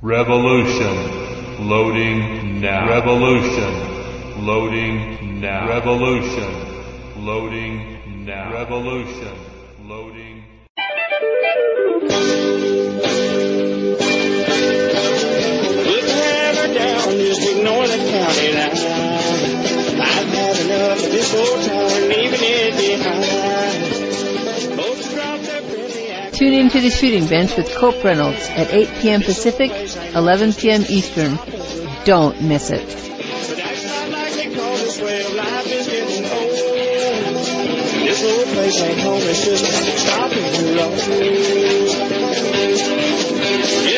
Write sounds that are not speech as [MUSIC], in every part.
Revolution. Loading now. Revolution. Loading now. Revolution. Loading now. Revolution. Loading. Put hammer down, just ignore the county line. I've had enough of this old town, Tune in to the shooting bench with Cope Reynolds at 8 p.m. Pacific, 11 p.m. Eastern. Don't miss it. It's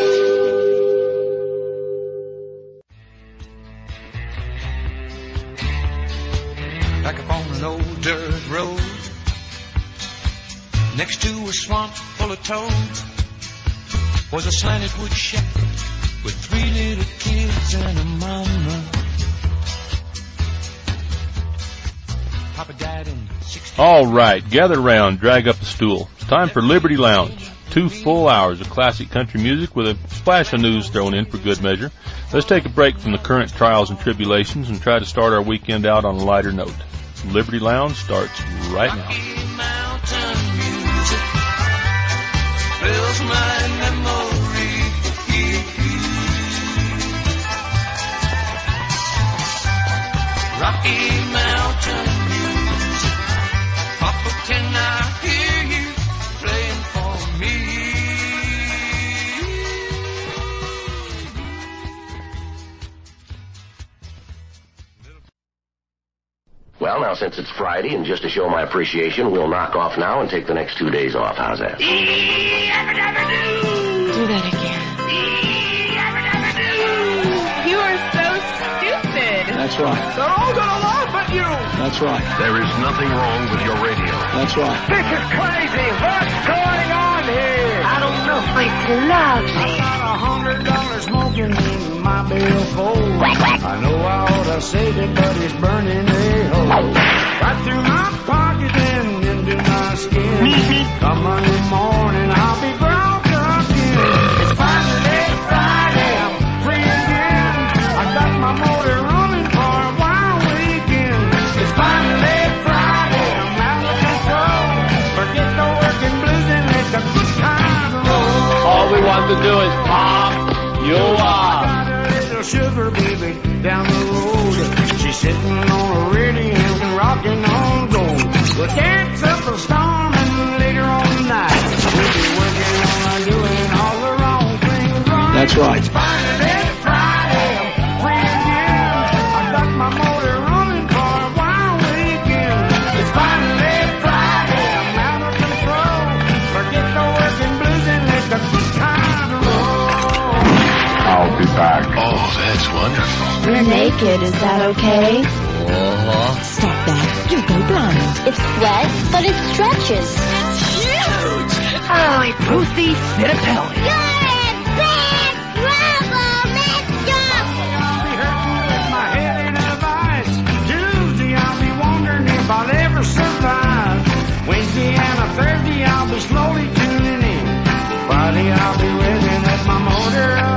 was a slanted wood shack with three little kids and a mama papa died in 60 All right, gather round, drag up a stool. It's time for Liberty Lounge. Two full hours of classic country music with a splash of news thrown in for good measure. Let's take a break from the current trials and tribulations and try to start our weekend out on a lighter note. Liberty Lounge starts right now. Fills my memory. Rocky Mountain Well, now since it's Friday, and just to show my appreciation, we'll knock off now and take the next two days off. How's that? Do that again. You are so stupid. That's right. They're all gonna laugh at you! That's right. There is nothing wrong with your radio. That's right. This is crazy! What's going on here? I don't know, but it's love. I got a hundred dollars smoking in my billfold. I know I ought to save it, but it's burning a hole. Right through my pocket and into my skin. Come Monday morning, I'll be broke to do is pop you up. Got a sugar baby down the road. She's sitting on a radio and rocking on gold. We'll dance up a storm and later on tonight we'll be working on doing all the wrong things right. That's right. Wonderful. We're naked, is that okay? Uh-huh. Stop that. You go blind. It's sweat, but it stretches. Huge! Holy Ruthie Fitapelli. I'll be hurting with my head in a vice. Tuesday, I'll be wondering if I'll ever survive. Wednesday and a Thursday, I'll be slowly tuning in. Friday, I'll be revving at my motor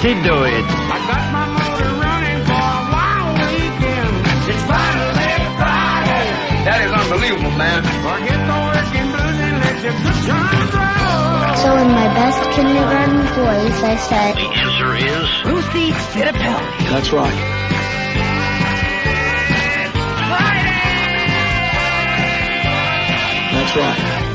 Whoop-de-do it. I got my motor running for a wild weekend. It's finally Friday. That is unbelievable, man. Forget the working blues and let your good times roll. So in my best kindergarten voice, I said, The answer is Ruthie Fitapelli. That's right. That's right.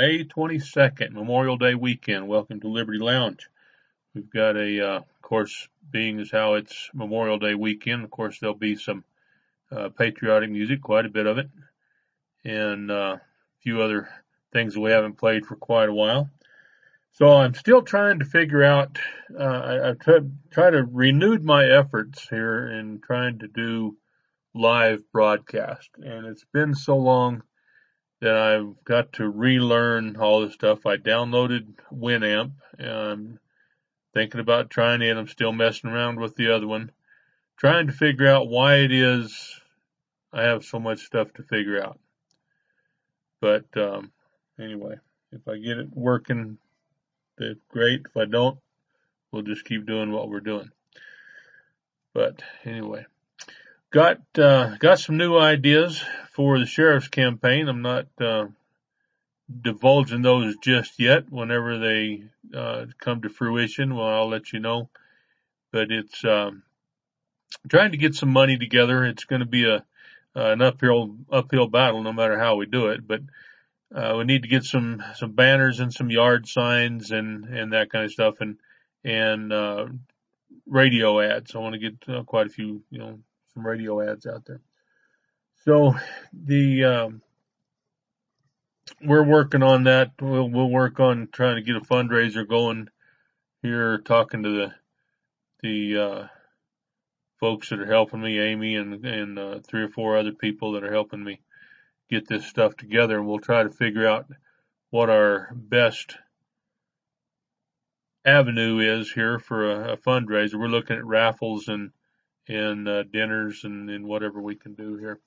May 22nd, Memorial Day weekend. Welcome to Liberty Lounge. We've got a, uh, of course, being as how it's Memorial Day weekend, of course, there'll be some uh, patriotic music, quite a bit of it, and uh, a few other things that we haven't played for quite a while. So I'm still trying to figure out. Uh, I've tried, tried to renewed my efforts here in trying to do live broadcast, and it's been so long that I've got to relearn all this stuff. I downloaded Winamp, and I'm thinking about trying it. I'm still messing around with the other one, trying to figure out why it is I have so much stuff to figure out. But um, anyway, if I get it working, that's great. If I don't, we'll just keep doing what we're doing. But anyway, got uh, got some new ideas for the sheriff's campaign. I'm not uh, divulging those just yet. Whenever they uh, come to fruition, well, I'll let you know. But it's um, trying to get some money together. It's going to be a uh, an uphill uphill battle, no matter how we do it. But uh, we need to get some some banners and some yard signs and and that kind of stuff, and and uh, radio ads. I want to get uh, quite a few, you know, some radio ads out there. So the um, we're working on that. We'll we'll work on trying to get a fundraiser going here. Talking to the the uh, folks that are helping me, Amy and and uh, three or four other people that are helping me get this stuff together, and we'll try to figure out what our best avenue is here for a, a fundraiser. We're looking at raffles and and uh, dinners and, and whatever we can do here.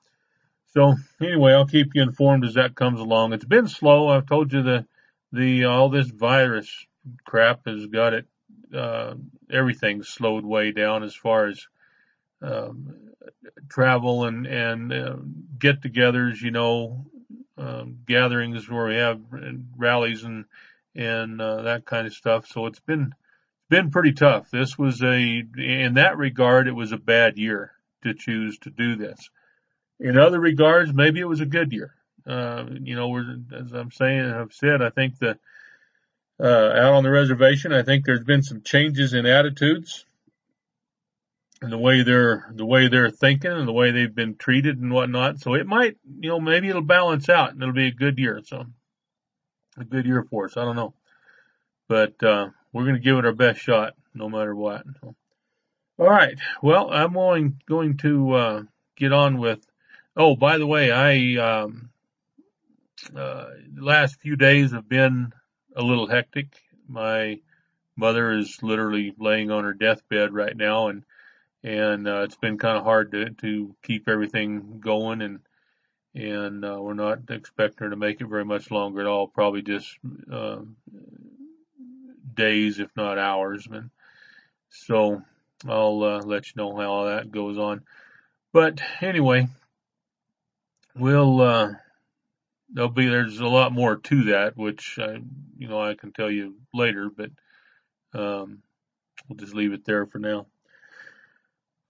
So anyway, I'll keep you informed as that comes along. It's been slow. I've told you the the all this virus crap has got it. Uh, everything's slowed way down as far as um, travel and and uh, get-togethers. You know, um, gatherings where we have rallies and and uh, that kind of stuff. So it's been been pretty tough. This was a in that regard, it was a bad year to choose to do this in other regards, maybe it was a good year. Uh, you know, as I'm saying, I've said, I think the, uh, out on the reservation, I think there's been some changes in attitudes and the way they're, the way they're thinking and the way they've been treated and whatnot. So it might, you know, maybe it'll balance out and it'll be a good year. So a good year for us. I don't know, but, uh, we're going to give it our best shot no matter what. So, all right. Well, I'm going, going to, uh, get on with Oh, by the way, I um, uh, the last few days have been a little hectic. My mother is literally laying on her deathbed right now, and and uh, it's been kind of hard to to keep everything going, and and uh, we're not expecting her to make it very much longer at all. Probably just uh, days, if not hours. Man. So I'll uh, let you know how that goes on. But anyway, We'll, uh, there'll be, there's a lot more to that, which I, you know, I can tell you later, but, um, we'll just leave it there for now.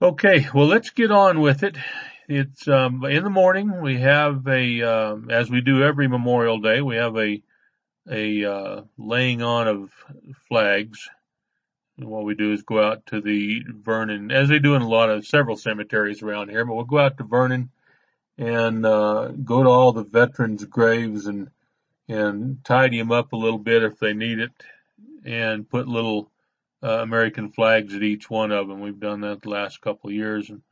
Okay. Well, let's get on with it. It's, um, in the morning. We have a, um, as we do every Memorial Day, we have a, a, uh, laying on of flags. And what we do is go out to the Vernon, as they do in a lot of several cemeteries around here, but we'll go out to Vernon and uh, go to all the veterans' graves and and tidy them up a little bit if they need it, and put little uh, American flags at each one of them. We've done that the last couple of years, and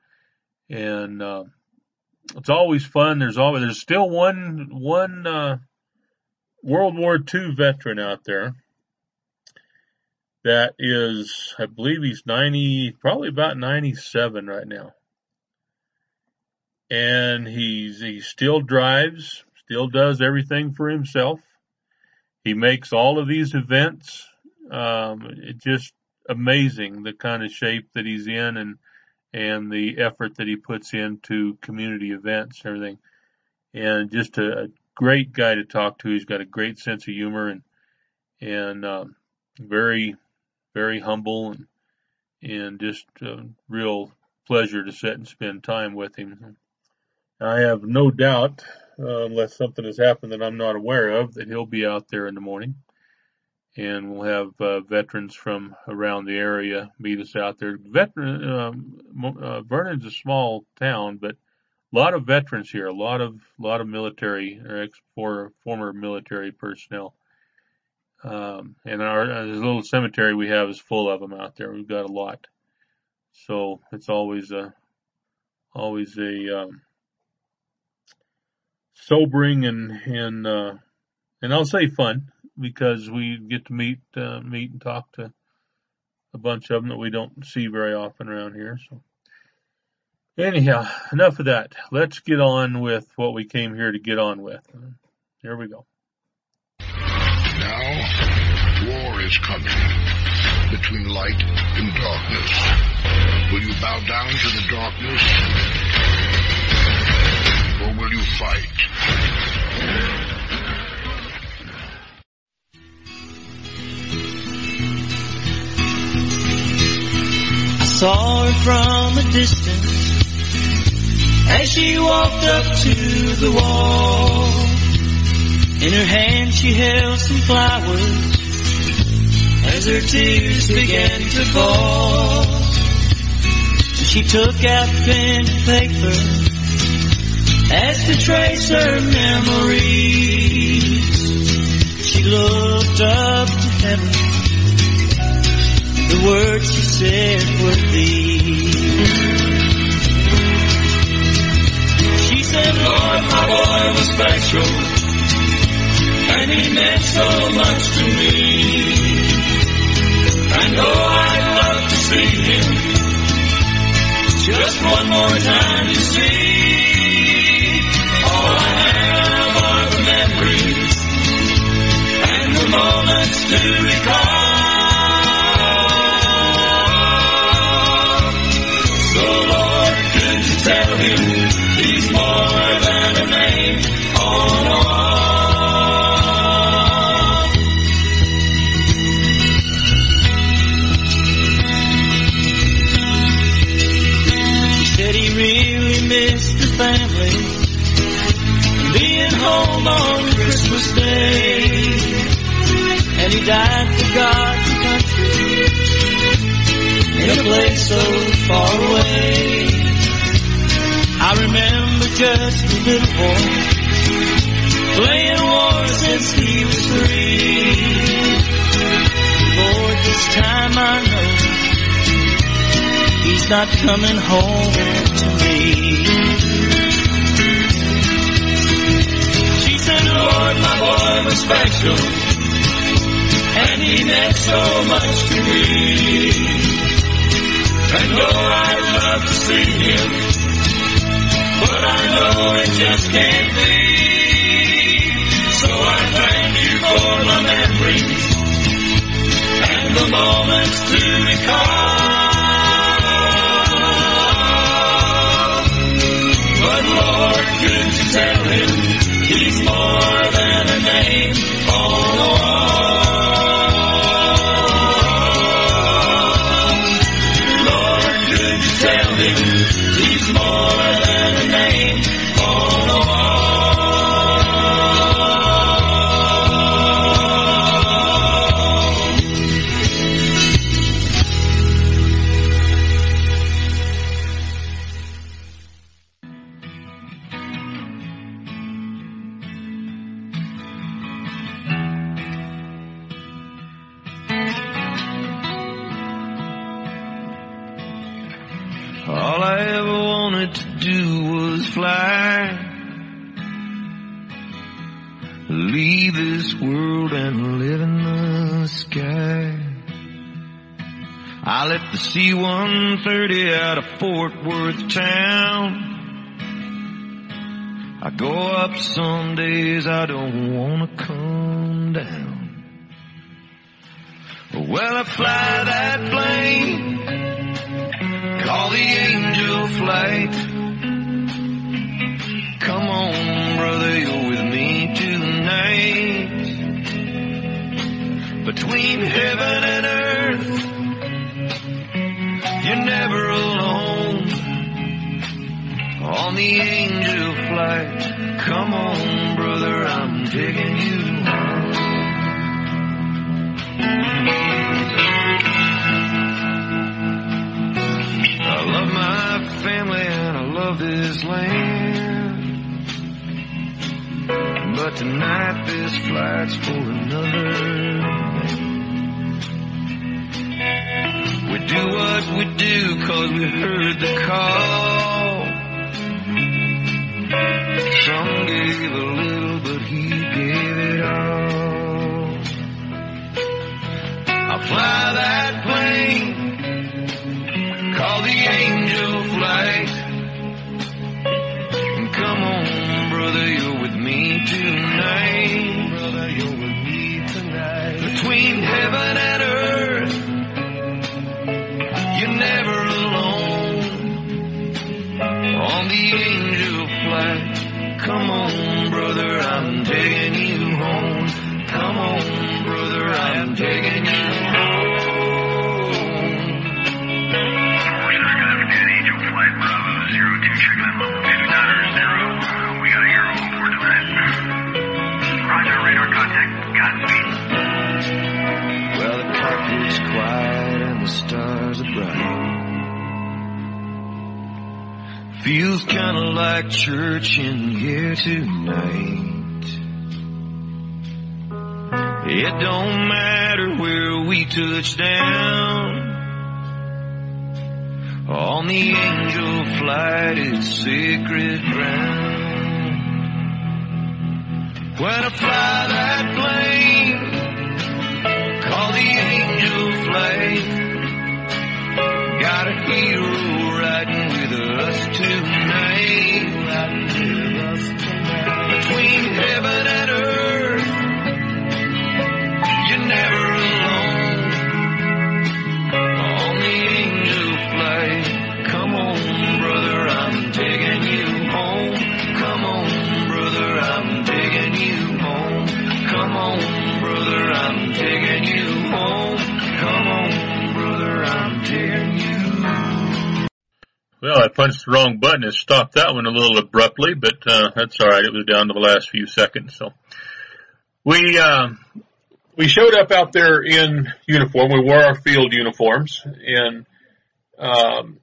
and uh, it's always fun. There's always there's still one one uh, World War II veteran out there that is, I believe he's 90, probably about 97 right now and he's he still drives, still does everything for himself. He makes all of these events. Um, just amazing the kind of shape that he's in and and the effort that he puts into community events and everything. And just a, a great guy to talk to. He's got a great sense of humor and and um, very very humble and and just a real pleasure to sit and spend time with him. I have no doubt, uh, unless something has happened that I'm not aware of, that he'll be out there in the morning. And we'll have uh, veterans from around the area meet us out there. Veteran, um, uh, Vernon's a small town, but a lot of veterans here, a lot of lot of military or ex former military personnel. Um, and our, our little cemetery we have is full of them out there. We've got a lot, so it's always a always a um, sobering and and uh, and I'll say fun because we get to meet uh, meet and talk to a bunch of them that we don't see very often around here. So anyhow, enough of that. Let's get on with what we came here to get on with. Here we go. Now, war is coming between light and darkness. Will you bow down to the darkness? You fight? I saw her from a distance as she walked up to the wall. In her hand she held some flowers as her tears began to fall. She took out pen and paper as to trace her memories. She looked up to heaven. The words she said were these. She said, Lord, my boy was special, and he meant so much to me. And oh, I'd love to see him just one more time to see. Memories and the moments to recall. So Lord, could you tell him he's more than a name on a home on Christmas Day. And he died for God and country in a place so far away. I remember just a little boy playing war since he was three. Lord, this time I know he's not coming home to me. Meant so much to me. And oh, I'd love to see him, but I know it just can't be. So I thank you for my memories and the moments to recall. But Lord, could you tell him he's more than a name on a wall? C-130 out of Fort Worth town. I go up some days I don't wanna come down. Well, I fly that plane call the angel flight. Come on, brother, you're with me tonight. Between heaven and earth, never alone. On the angel flight, come on, brother, I'm taking you home. I love my family and I love this land. But tonight this flight's for another We do what we do cause we heard the call. Some gave a little, but he gave it all. I'll fly that plane Feels kinda like church in here tonight. It don't matter where we touch down. On the angel flight it's sacred ground. When I fly that plane, call the angel flight. Got a hero riding with us tonight. Between heaven and earth, Well, I punched the wrong button. It stopped that one a little abruptly, but uh, that's all right. It was down to the last few seconds. So we uh, we showed up out there in uniform. We wore our field uniforms, and um,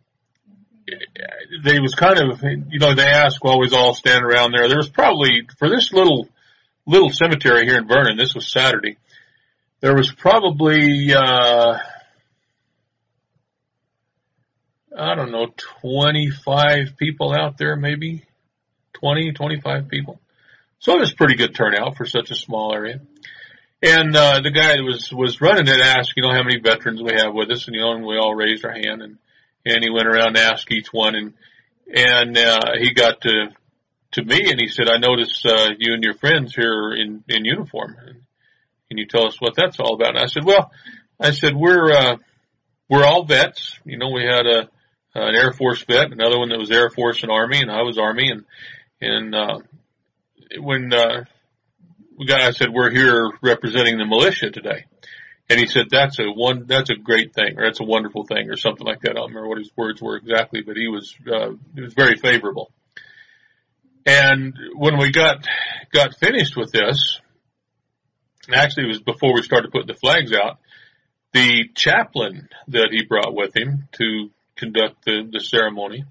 they was kind of you know they asked while we was all standing around there. There was probably for this little little cemetery here in Vernon. This was Saturday. There was probably uh, I don't know, 25 people out there, maybe 20, 25 people. So it was pretty good turnout for such a small area. And, uh, the guy that was, was running it asked, you know, how many veterans we have with us and, you know, and we all raised our hand and, and he went around and asked each one and, and, uh, he got to, to me and he said, I noticed, uh, you and your friends here in, in uniform. And, can you tell us what that's all about? And I said, well, I said, we're, uh, we're all vets. You know, we had a, an Air Force vet, another one that was Air Force and Army, and I was Army. And and uh, when uh, we got, I said we're here representing the militia today, and he said that's a one, that's a great thing, or that's a wonderful thing, or something like that. I don't remember what his words were exactly, but he was uh, he was very favorable. And when we got got finished with this, actually it was before we started putting the flags out. The chaplain that he brought with him to conduct the, the ceremony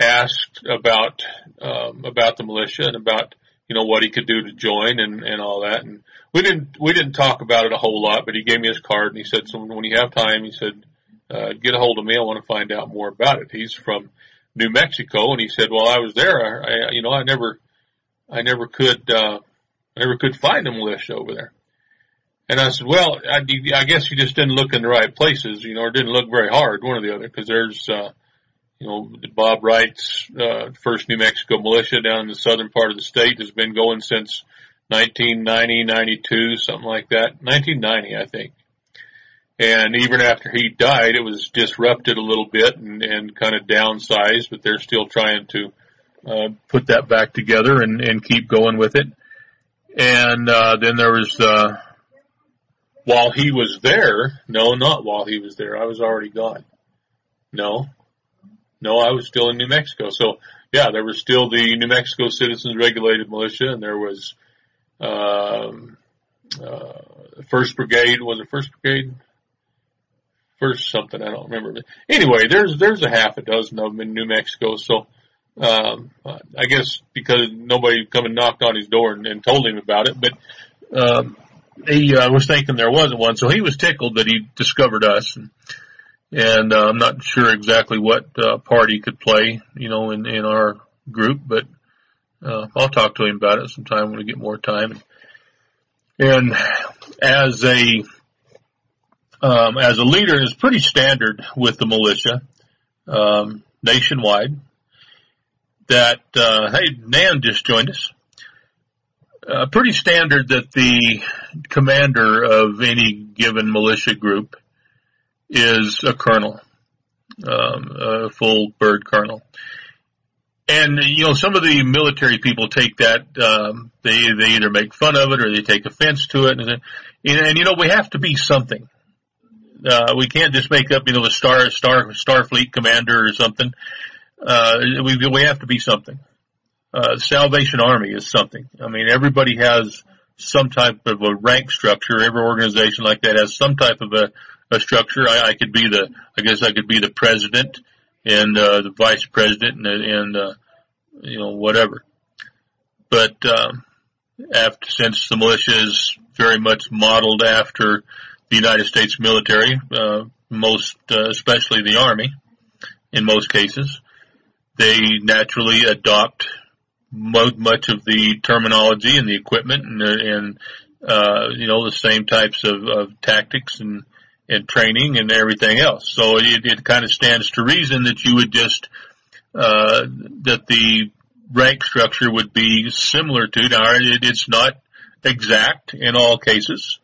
asked about um, about the militia and about you know what he could do to join and and all that. And we didn't we didn't talk about it a whole lot but he gave me his card and he said so when you have time he said uh, get a hold of me. I want to find out more about it. He's from New Mexico and he said well I was there. I you know I never I never could uh, I never could find a militia over there and I said, well, I, I guess you just didn't look in the right places, you know, or didn't look very hard, one or the other, because there's, uh, you know, Bob Wright's, uh, first New Mexico militia down in the southern part of the state has been going since 1990, 92, something like that. 1990, I think. And even after he died, it was disrupted a little bit and, and kind of downsized, but they're still trying to, uh, put that back together and, and keep going with it. And, uh, then there was, uh, while he was there, no, not while he was there. I was already gone. No, no, I was still in New Mexico. So yeah, there was still the New Mexico Citizens Regulated Militia, and there was um, uh, First Brigade. Was it First Brigade? First something I don't remember. But anyway, there's there's a half a dozen of them in New Mexico. So um, I guess because nobody come and knocked on his door and, and told him about it, but um, he uh, was thinking there wasn't one, so he was tickled that he discovered us. And, and uh, I'm not sure exactly what uh, part he could play, you know, in in our group, but uh, I'll talk to him about it sometime when we get more time. And as a um, as a leader, is pretty standard with the militia um, nationwide. That uh, hey, Nan just joined us. Uh, pretty standard that the commander of any given militia group is a colonel, um, a full bird colonel. And you know, some of the military people take that um, they they either make fun of it or they take offense to it, and, and, and you know, we have to be something. Uh, we can't just make up, you know, the star star Starfleet commander or something. Uh, we we have to be something. Uh, Salvation Army is something. I mean, everybody has some type of a rank structure. Every organization like that has some type of a, a structure. I, I could be the, I guess I could be the president and uh, the vice president and, and uh, you know whatever. But um, after since the militia is very much modeled after the United States military, uh, most uh, especially the army, in most cases, they naturally adopt much of the terminology and the equipment and, and uh, you know the same types of, of tactics and and training and everything else. So it, it kind of stands to reason that you would just, uh, that the rank structure would be similar to, now it, it's not exact in all cases.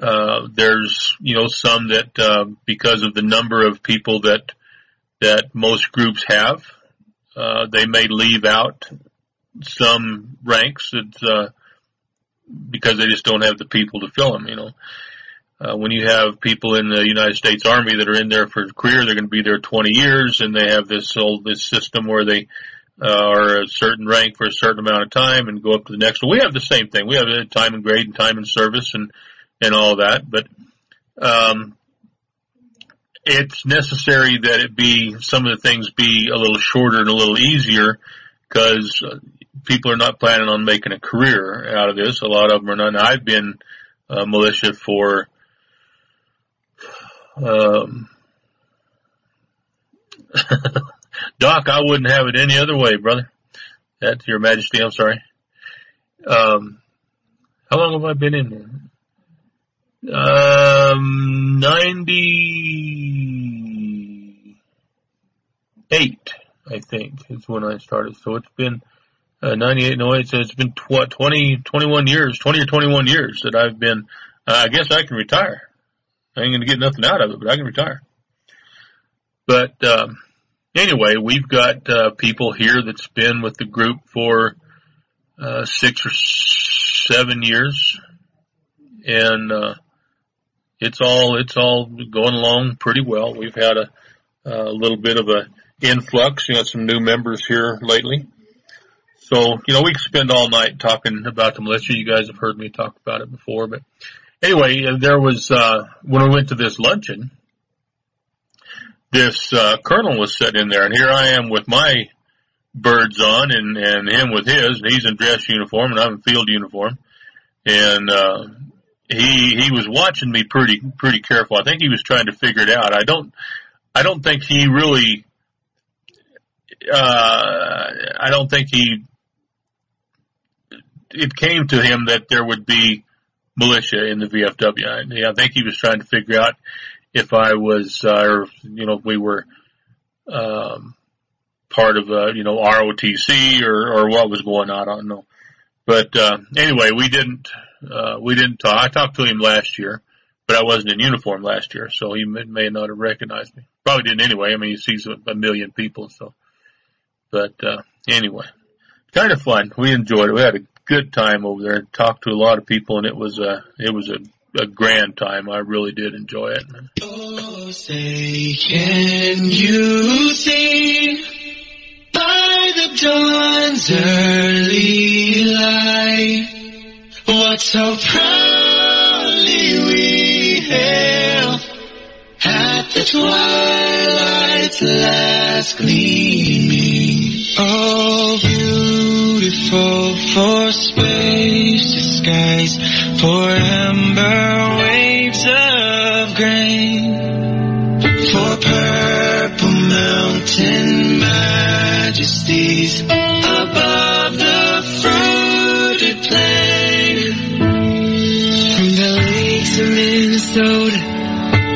Uh, there's, you know, some that, uh, because of the number of people that, that most groups have, uh, they may leave out some ranks that, uh, because they just don't have the people to fill them, you know. Uh, when you have people in the United States Army that are in there for a career, they're going to be there 20 years, and they have this whole this system where they uh, are a certain rank for a certain amount of time and go up to the next. We have the same thing. We have a time and grade and time and service and and all that, but um, it's necessary that it be some of the things be a little shorter and a little easier because uh, people are not planning on making a career out of this. A lot of them are not. I've been uh, militia for um, [LAUGHS] Doc, I wouldn't have it any other way, brother. That's your majesty, I'm sorry. Um, how long have I been in there? Um, 98, I think, is when I started. So it's been, uh, 98, no, it's, it's been tw- 20, 21 years, 20 or 21 years that I've been, uh, I guess I can retire. I ain't gonna get nothing out of it, but I can retire. But um, anyway, we've got uh, people here that's been with the group for uh, six or seven years, and uh, it's all it's all going along pretty well. We've had a, a little bit of a influx, you know, some new members here lately. So, you know, we could spend all night talking about the militia. You guys have heard me talk about it before, but anyway, there was uh, when we went to this luncheon, this uh, colonel was sitting in there, and here I am with my birds on, and and him with his, and he's in dress uniform, and I'm in field uniform, and uh, he he was watching me pretty pretty careful. I think he was trying to figure it out. I don't I don't think he really. Uh, I don't think he. It came to him that there would be militia in the VFW. I, I think he was trying to figure out if I was, uh, or, you know, if we were, um, part of, uh, you know, ROTC or, or what was going on. I don't know. But, uh, anyway, we didn't, uh, we didn't talk. I talked to him last year, but I wasn't in uniform last year, so he may, not have recognized me. Probably didn't anyway. I mean, he sees a, a million people, so, but uh, anyway, kind of fun. We enjoyed it. We had a good time over there. Talked to a lot of people, and it was a it was a, a grand time. I really did enjoy it. Oh, say can you see by the dawn's early light what so proudly we the twilight's last gleaming. Oh, beautiful for space skies, for amber waves of grain, for purple mountain majesties above the fruited plain. From the lakes of Minnesota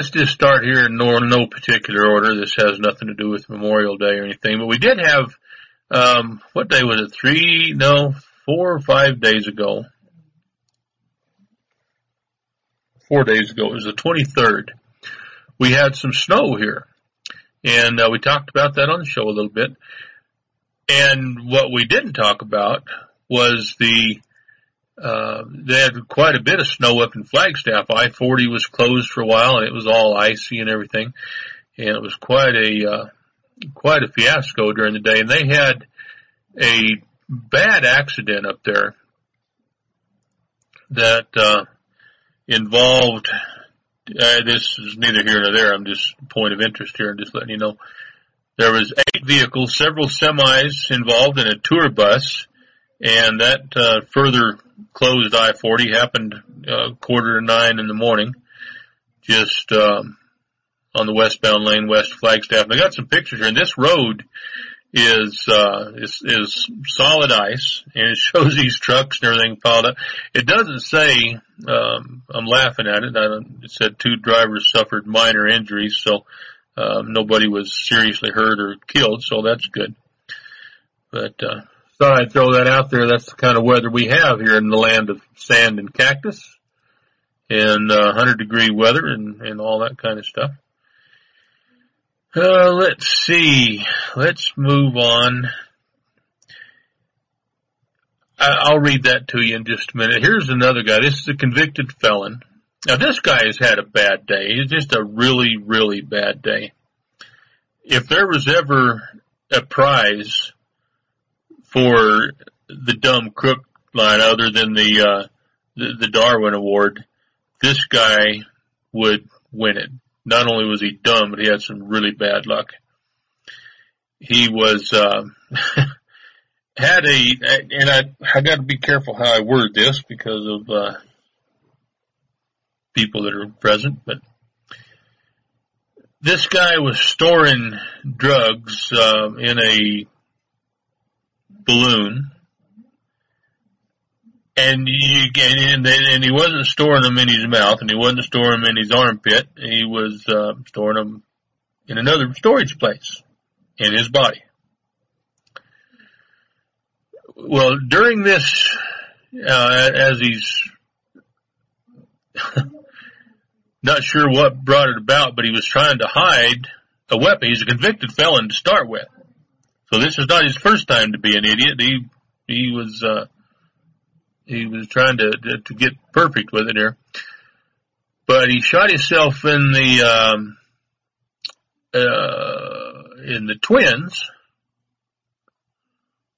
Let's just start here in no, particular order. This has nothing to do with Memorial Day or anything, but we did have, um, what day was it? Three, no, four or five days ago. Four days ago. It was the 23rd. We had some snow here and uh, we talked about that on the show a little bit. And what we didn't talk about was the uh, they had quite a bit of snow up in Flagstaff. I-40 was closed for a while and it was all icy and everything. And it was quite a, uh, quite a fiasco during the day. And they had a bad accident up there that, uh, involved, uh, this is neither here nor there. I'm just point of interest here and just letting you know. There was eight vehicles, several semis involved in a tour bus and that, uh, further closed I-40 happened uh, quarter to nine in the morning, just um, on the westbound lane west Flagstaff. And I got some pictures here, and this road is uh, is is solid ice, and it [LAUGHS] shows these trucks and everything piled up. It doesn't say. Um, I'm laughing at it. It said two drivers suffered minor injuries, so um, nobody was seriously hurt or killed, so that's good. But uh, thought I'd throw that out there. That's the kind of weather we have here in the land of sand and cactus and uh, 100 degree weather and, and all that kind of stuff. Uh, let's see. Let's move on. I, will read that to you in just a minute. Here's another guy. This is a convicted felon. Now this guy has had a bad day. It's just a really, really bad day. If there was ever a prize for the dumb crook line other than the, uh, the, the Darwin Award, this guy would win it. Not only was he dumb, but he had some really bad luck. He was, uh, [LAUGHS] had a, and I, I gotta be careful how I word this because of, uh, people that are present, but this guy was storing drugs, um, in a balloon, and you and, and he wasn't storing them in his mouth, and he wasn't storing them in his armpit. He was uh, storing them in another storage place in his body. Well, during this, uh, as he's [LAUGHS] not sure what brought it about, but he was trying to hide a weapon. He's a convicted felon to start with. So this is not his first time to be an idiot. He he was uh, he was trying to, to to get perfect with it here, but he shot himself in the um, uh, in the twins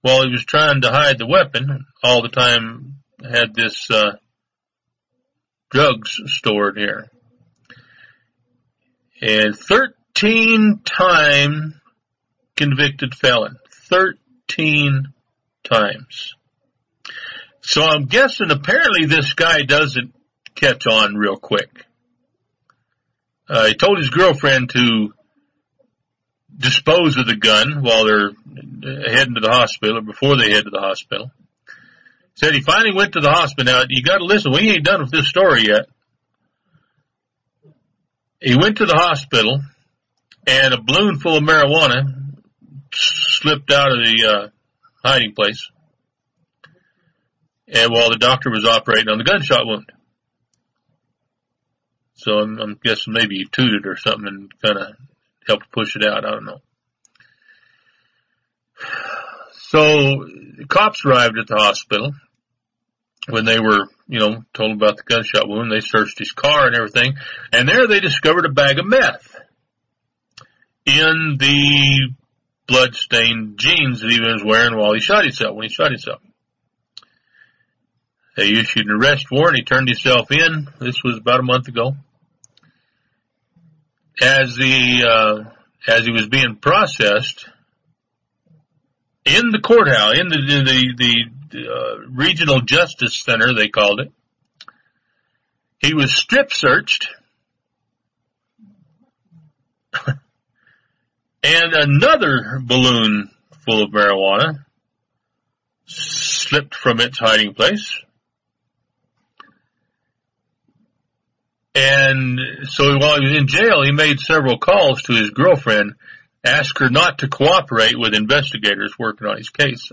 while he was trying to hide the weapon. All the time had this uh, drugs stored here, and thirteen times convicted felon. 13 times. So I'm guessing apparently this guy doesn't catch on real quick. Uh, he told his girlfriend to dispose of the gun while they're heading to the hospital or before they head to the hospital. Said he finally went to the hospital. Now you gotta listen, we ain't done with this story yet. He went to the hospital and a balloon full of marijuana slipped out of the uh, hiding place. and while the doctor was operating on the gunshot wound. So I'm, I'm guessing maybe he tooted or something and kind of helped push it out. I don't know. So the cops arrived at the hospital when they were, you know, told about the gunshot wound. They searched his car and everything, and there they discovered a bag of meth in the blood-stained jeans that he was wearing while he shot himself, when he shot himself. They issued an arrest warrant. He turned himself in. This was about a month ago. As the, uh, as he was being processed in the courthouse, in the, the, the, uh, regional justice center, they called it, he was strip searched and another balloon full of marijuana slipped from its hiding place. And so while he was in jail, he made several calls to his girlfriend, asked her not to cooperate with investigators working on his case.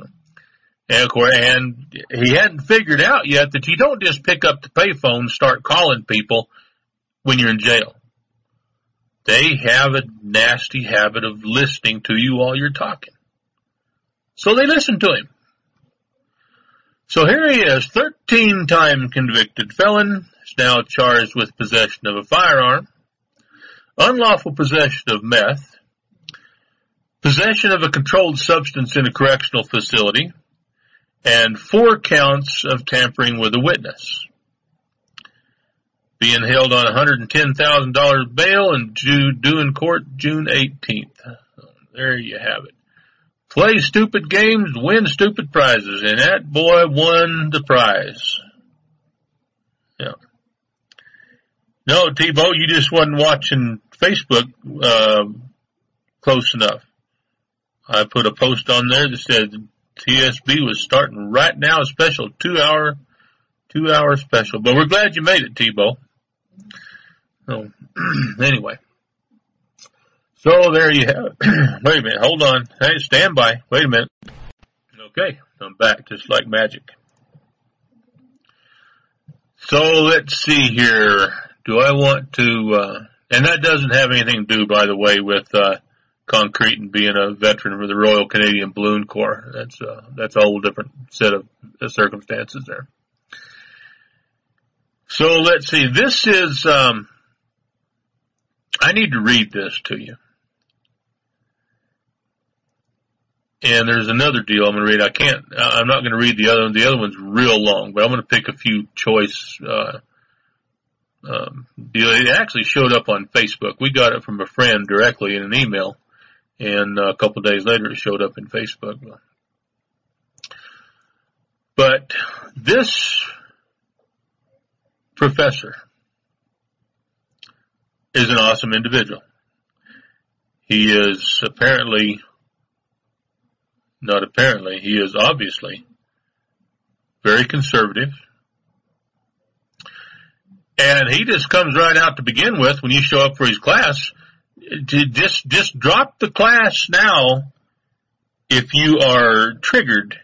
And of course, and he hadn't figured out yet that you don't just pick up the payphone and start calling people when you're in jail. They have a nasty habit of listening to you while you're talking. So they listened to him. So here he is, 13 time convicted felon, is now charged with possession of a firearm, unlawful possession of meth, possession of a controlled substance in a correctional facility, and four counts of tampering with a witness. Being held on $110,000 bail and due, due in court June 18th. There you have it. Play stupid games, win stupid prizes, and that boy won the prize. Yeah. No, T-Bo, you just wasn't watching Facebook, uh, close enough. I put a post on there that said TSB was starting right now, a special two hour, two hour special. But we're glad you made it, T-Bo. So, [CLEARS THROAT] anyway. So there you have it. [CLEARS THROAT] Wait a minute, hold on. Hey, stand by. Wait a minute. Okay, I'm back just like magic. So let's see here. Do I want to, uh, and that doesn't have anything to do, by the way, with, uh, concrete and being a veteran for the Royal Canadian Balloon Corps. That's, uh, that's a whole different set of circumstances there. So let's see. This is, um, I need to read this to you. And there's another deal I'm going to read. I can't, I'm not going to read the other one. The other one's real long, but I'm going to pick a few choice, uh, um, deal. It actually showed up on Facebook. We got it from a friend directly in an email and a couple days later it showed up in Facebook. But this professor is an awesome individual. He is apparently, not apparently, he is obviously very conservative. And he just comes right out to begin with when you show up for his class to just, just drop the class now if you are triggered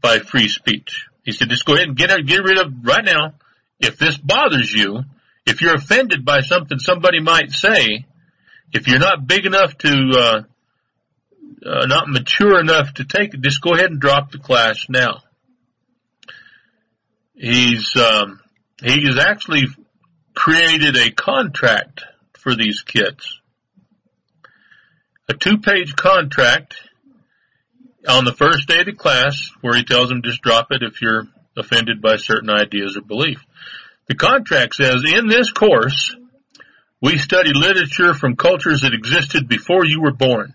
by free speech. He said, just go ahead and get, get rid of right now. If this bothers you, if you're offended by something somebody might say, if you're not big enough to, uh, uh, not mature enough to take it, just go ahead and drop the class now. He's, um, he has actually created a contract for these kids. A two page contract on the first day of the class where he tells them just drop it if you're offended by certain ideas or beliefs. The contract says in this course, we study literature from cultures that existed before you were born.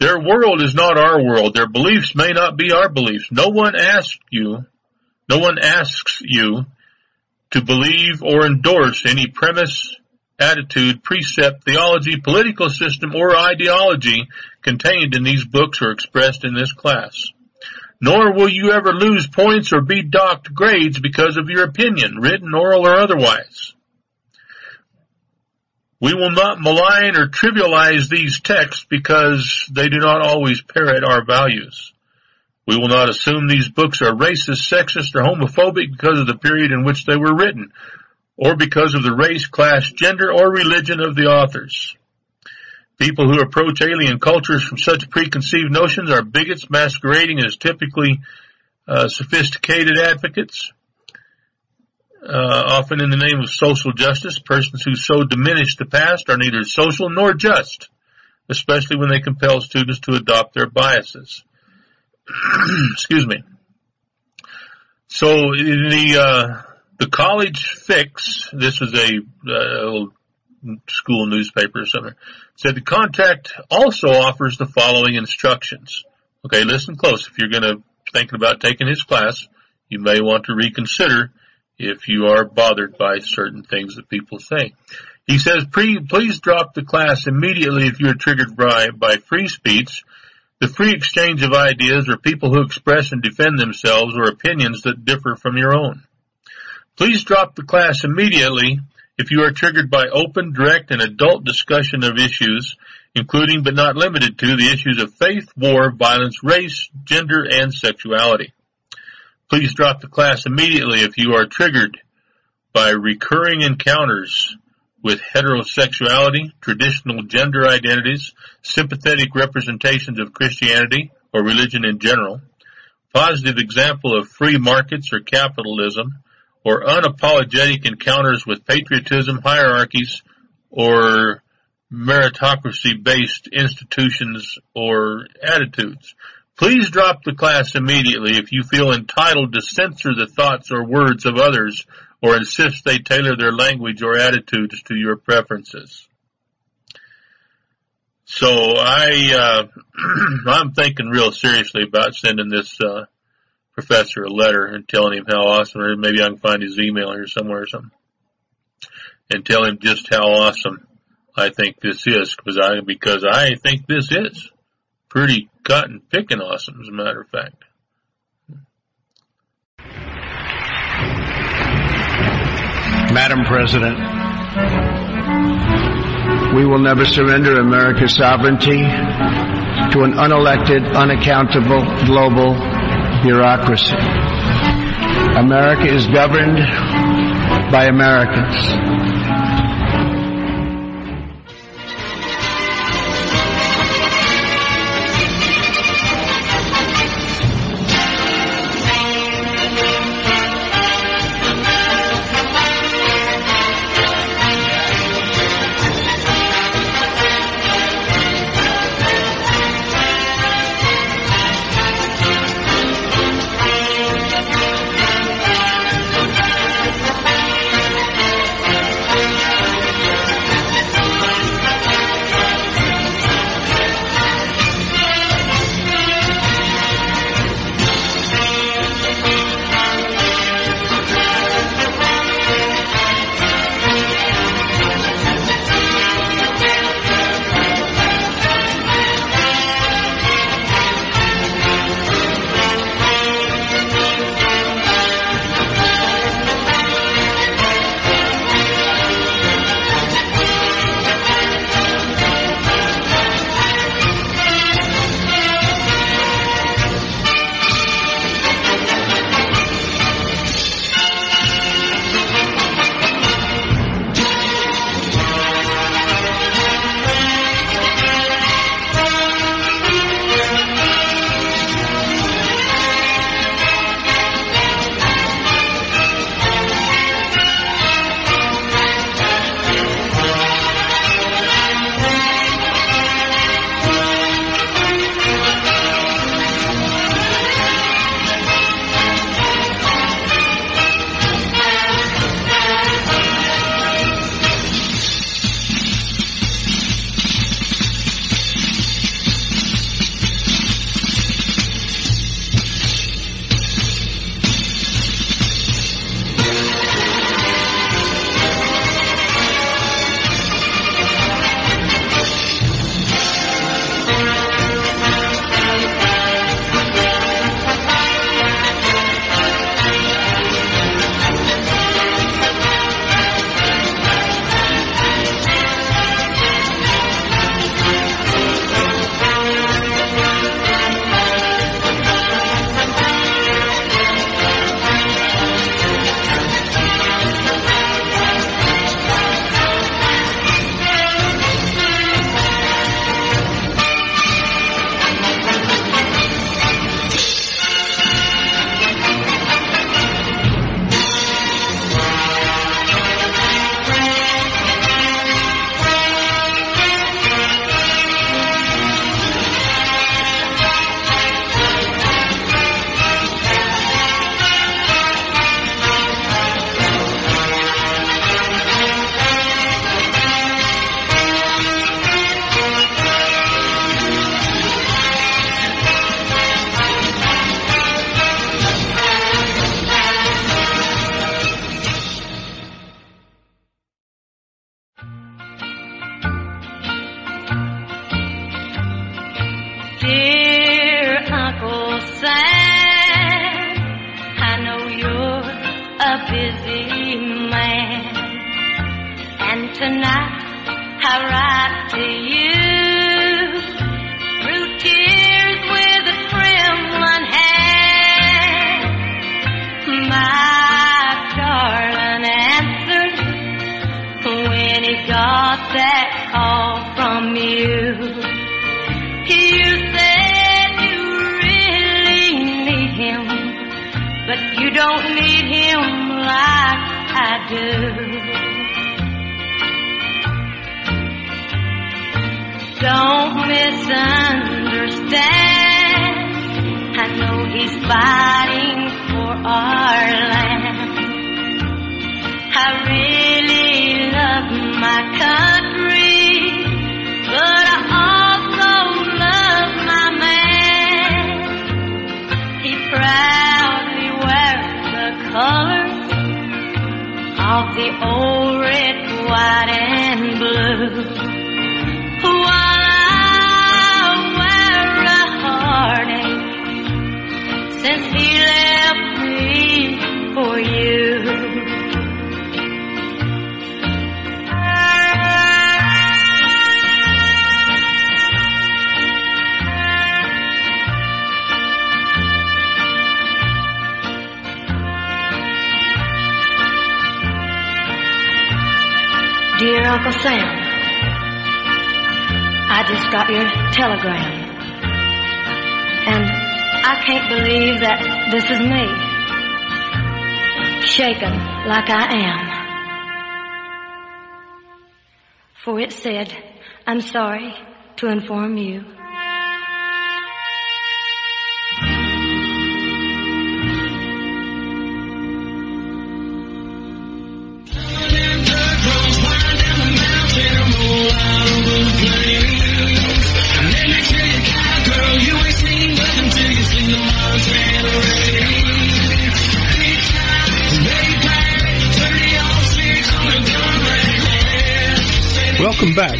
Their world is not our world. Their beliefs may not be our beliefs. No one asks you, no one asks you to believe or endorse any premise, attitude, precept, theology, political system, or ideology contained in these books or expressed in this class. Nor will you ever lose points or be docked grades because of your opinion, written, oral, or otherwise. We will not malign or trivialize these texts because they do not always parrot our values. We will not assume these books are racist, sexist, or homophobic because of the period in which they were written, or because of the race, class, gender, or religion of the authors. People who approach alien cultures from such preconceived notions are bigots masquerading as typically uh, sophisticated advocates, uh, often in the name of social justice. Persons who so diminish the past are neither social nor just, especially when they compel students to adopt their biases. [CLEARS THROAT] Excuse me. So the uh, the college fix. This is a uh, school newspaper or something. Said the contact also offers the following instructions. Okay, listen close. If you're going to thinking about taking his class, you may want to reconsider if you are bothered by certain things that people say. He says, please drop the class immediately if you are triggered by, by free speech, the free exchange of ideas or people who express and defend themselves or opinions that differ from your own. Please drop the class immediately if you are triggered by open, direct, and adult discussion of issues, including but not limited to the issues of faith, war, violence, race, gender, and sexuality. Please drop the class immediately if you are triggered by recurring encounters with heterosexuality, traditional gender identities, sympathetic representations of Christianity or religion in general, positive example of free markets or capitalism, or unapologetic encounters with patriotism, hierarchies, or meritocracy-based institutions or attitudes. Please drop the class immediately if you feel entitled to censor the thoughts or words of others or insist they tailor their language or attitudes to your preferences. So I, uh, [CLEARS THROAT] I'm thinking real seriously about sending this, uh, professor a letter and telling him how awesome, or maybe I can find his email here somewhere or something, and tell him just how awesome I think this is, because I, because I think this is pretty cotton picking awesome, as a matter of fact. Madam President, we will never surrender America's sovereignty to an unelected, unaccountable global bureaucracy. America is governed by Americans. Like I am. For it said, I'm sorry to inform you.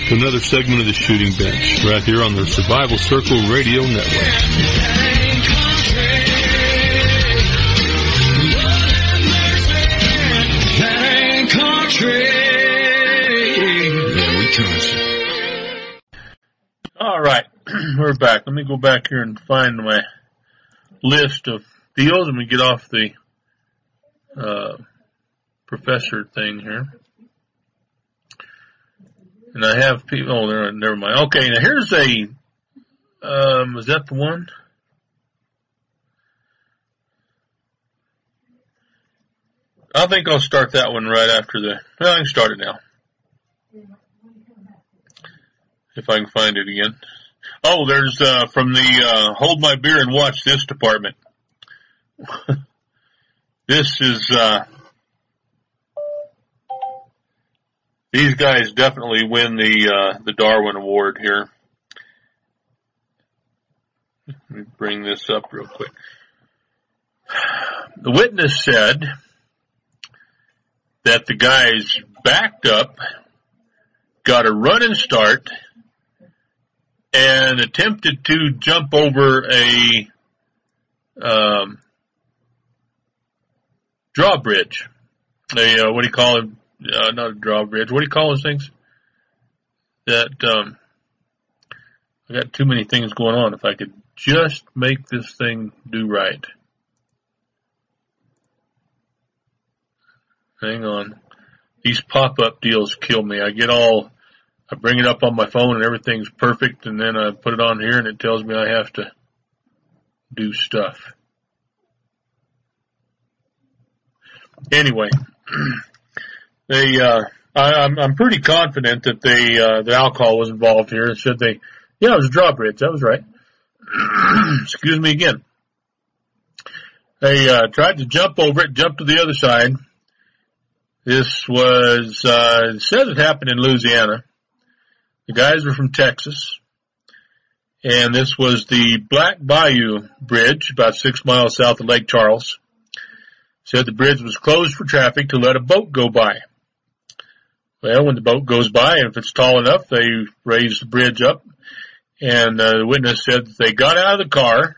To another segment of the Shooting Bench, right here on the Survival Circle Radio Network. All right, [CLEARS THROAT] we're back. Let me go back here and find my list of deals, and we get off the uh, professor thing here. And I have people. Oh. Never mind. Okay, now here's a. Um, is that the one? I think I'll start that one right after the. Well, I can start it now. If I can find it again. Oh, there's uh, from the uh, hold my beer and watch this department. [LAUGHS] this is uh, these guys definitely win the uh, the Darwin Award here. Let me bring this up real quick. The witness said that the guys backed up, got a running start, and attempted to jump over a um, drawbridge. A uh, what do you call it? Uh, not a drawbridge. What do you call those things? That um, I got too many things going on. If I could just make this thing do right. Hang on. These pop-up deals kill me. I get all, I bring it up on my phone and everything's perfect and then I put it on here and it tells me I have to do stuff. Anyway, [CLEARS THROAT] they, uh, I, I'm, I'm pretty confident that they, uh, the alcohol was involved here. Said they, yeah, it was a drawbridge. That was right. [CLEARS THROAT] Excuse me again. They, uh, tried to jump over it, jump to the other side. This was, uh, it says it happened in Louisiana. The guys were from Texas. And this was the Black Bayou Bridge, about six miles south of Lake Charles. Said the bridge was closed for traffic to let a boat go by. Well, when the boat goes by, if it's tall enough, they raise the bridge up And uh, the witness said that they got out of the car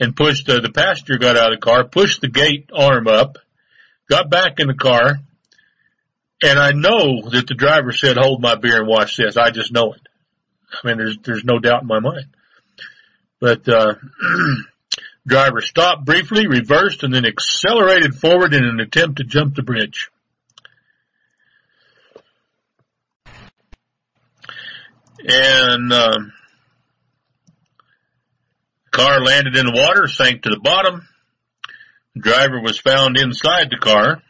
and pushed, uh, the passenger got out of the car, pushed the gate arm up, got back in the car, and I know that the driver said, hold my beer and watch this. I just know it. I mean, there's, there's no doubt in my mind. But, uh, [CLEARS THROAT] driver stopped briefly, reversed, and then accelerated forward in an attempt to jump the bridge. And, um, car landed in the water, sank to the bottom. The driver was found inside the car.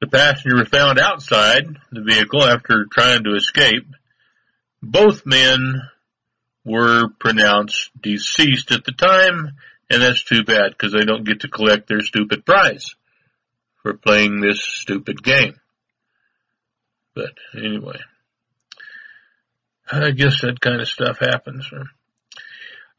The passenger was found outside the vehicle after trying to escape. Both men were pronounced deceased at the time, and that's too bad because they don't get to collect their stupid prize for playing this stupid game. But anyway, I guess that kind of stuff happens.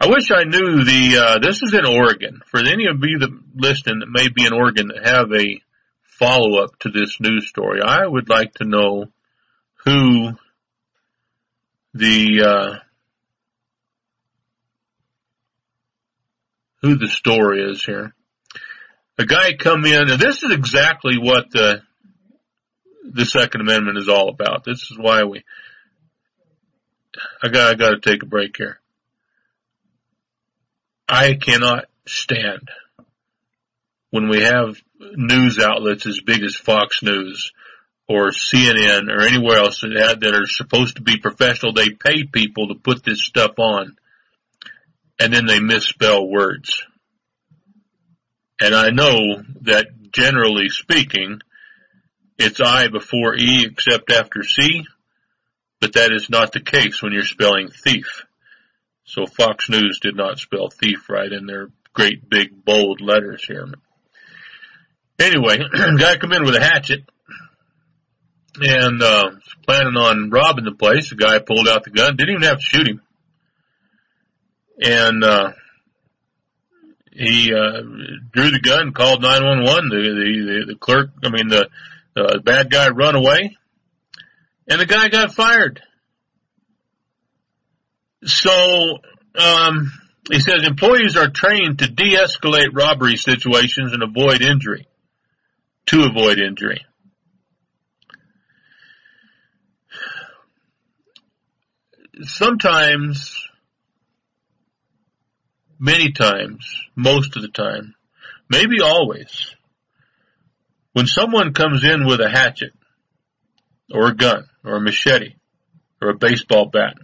I wish I knew the, uh, this is in Oregon. For any of you that listening that may be in Oregon that have a follow up to this news story, I would like to know who the, uh, who the story is here. A guy come in, and this is exactly what the, the Second Amendment is all about. This is why we, I got, I got to take a break here. I cannot stand when we have news outlets as big as Fox News or CNN or anywhere else that, that are supposed to be professional. They pay people to put this stuff on and then they misspell words. And I know that generally speaking, it's I before E except after C, but that is not the case when you're spelling thief. So Fox News did not spell thief right in their great big bold letters here. Anyway, [CLEARS THROAT] guy come in with a hatchet and uh planning on robbing the place. The guy pulled out the gun, didn't even have to shoot him and uh, he uh, drew the gun, called 911. The, the, the clerk, I mean the, the bad guy run away, and the guy got fired. So um, he says employees are trained to de-escalate robbery situations and avoid injury. To avoid injury. Sometimes many times, most of the time, maybe always, when someone comes in with a hatchet or a gun or a machete or a baseball bat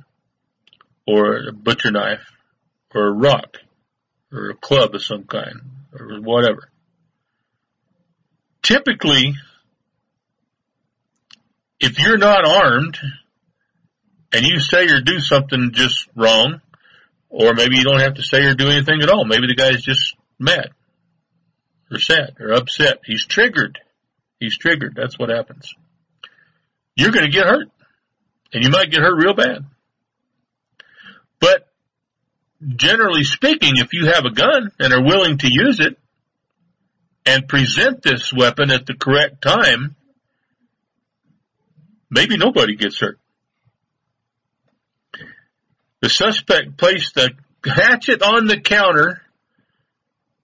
or a butcher knife or a rock or a club of some kind or whatever. Typically, if you're not armed and you say or do something just wrong, or maybe you don't have to say or do anything at all. Maybe the guy's just mad or sad or upset. He's triggered. He's triggered. That's what happens. You're going to get hurt and you might get hurt real bad. But generally speaking, if you have a gun and are willing to use it and present this weapon at the correct time, maybe nobody gets hurt. The suspect placed the hatchet on the counter,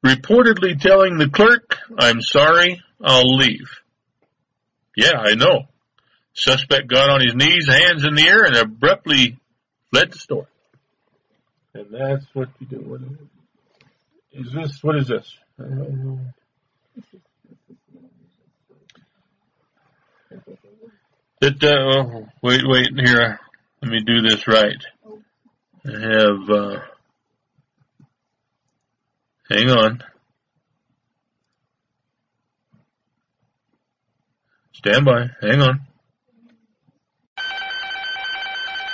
reportedly telling the clerk, I'm sorry, I'll leave. Yeah, I know. Suspect got on his knees, hands in the air, and abruptly fled the store. And that's what you do. What is this? What is this? It, uh, wait, wait, here. Let me do this right. I have, uh, hang on. Stand by. Hang on.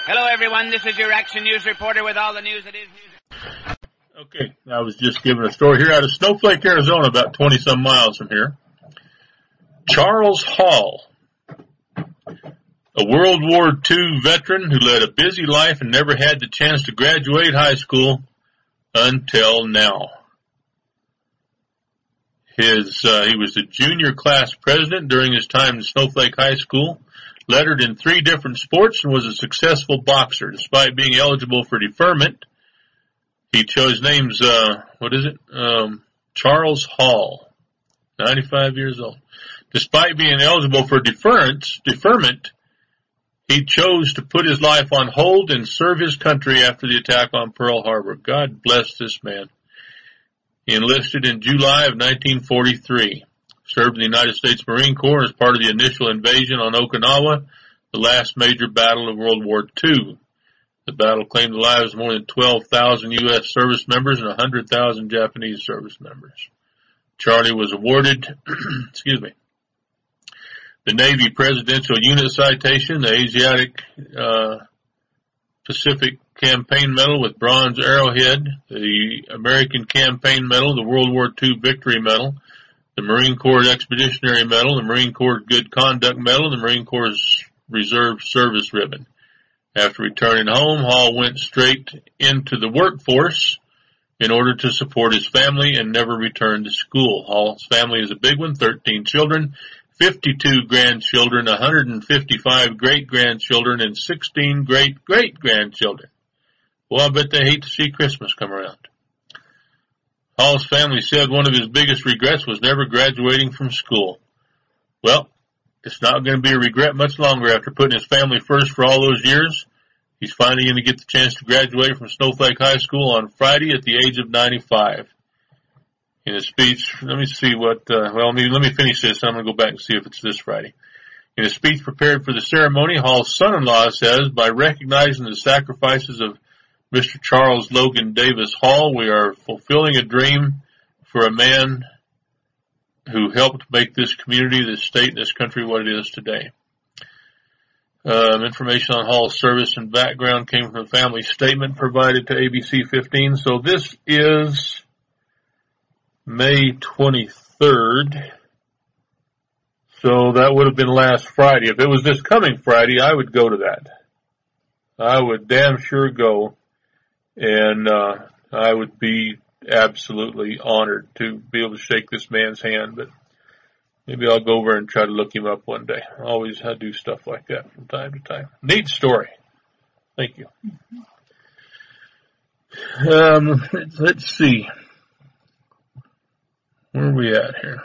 Hello everyone, this is your Action News reporter with all the news that is news. Okay, I was just giving a story here out of Snowflake, Arizona, about 20 some miles from here. Charles Hall a World War II veteran who led a busy life and never had the chance to graduate high school until now. His, uh, he was the junior class president during his time in Snowflake High School, lettered in three different sports and was a successful boxer. Despite being eligible for deferment, he chose names, uh, what is it? Um, Charles Hall, 95 years old. Despite being eligible for deference, deferment, he chose to put his life on hold and serve his country after the attack on Pearl Harbor. God bless this man. He enlisted in July of 1943, served in the United States Marine Corps as part of the initial invasion on Okinawa, the last major battle of World War II. The battle claimed the lives of more than 12,000 U.S. service members and 100,000 Japanese service members. Charlie was awarded, [CLEARS THROAT] excuse me, the Navy Presidential Unit Citation, the Asiatic uh, Pacific Campaign Medal with Bronze Arrowhead, the American Campaign Medal, the World War II Victory Medal, the Marine Corps Expeditionary Medal, the Marine Corps Good Conduct Medal, the Marine Corps Reserve Service Ribbon. After returning home, Hall went straight into the workforce in order to support his family and never returned to school. Hall's family is a big one, 13 children, 52 grandchildren, 155 great grandchildren, and 16 great great grandchildren. Well, I bet they hate to see Christmas come around. Hall's family said one of his biggest regrets was never graduating from school. Well, it's not going to be a regret much longer after putting his family first for all those years. He's finally going to get the chance to graduate from Snowflake High School on Friday at the age of 95 in a speech. Let me see what. Uh, well, let me let me finish this. I'm going to go back and see if it's this Friday. In a speech prepared for the ceremony, Hall's son-in-law says, "By recognizing the sacrifices of Mr. Charles Logan Davis Hall, we are fulfilling a dream for a man who helped make this community, this state, this country what it is today." Um, information on Hall's service and background came from a family statement provided to ABC 15. So this is May 23rd. So that would have been last Friday. If it was this coming Friday, I would go to that. I would damn sure go. And, uh, I would be absolutely honored to be able to shake this man's hand, but maybe I'll go over and try to look him up one day. Always I do stuff like that from time to time. Neat story. Thank you. Um, let's see. Where are we at here?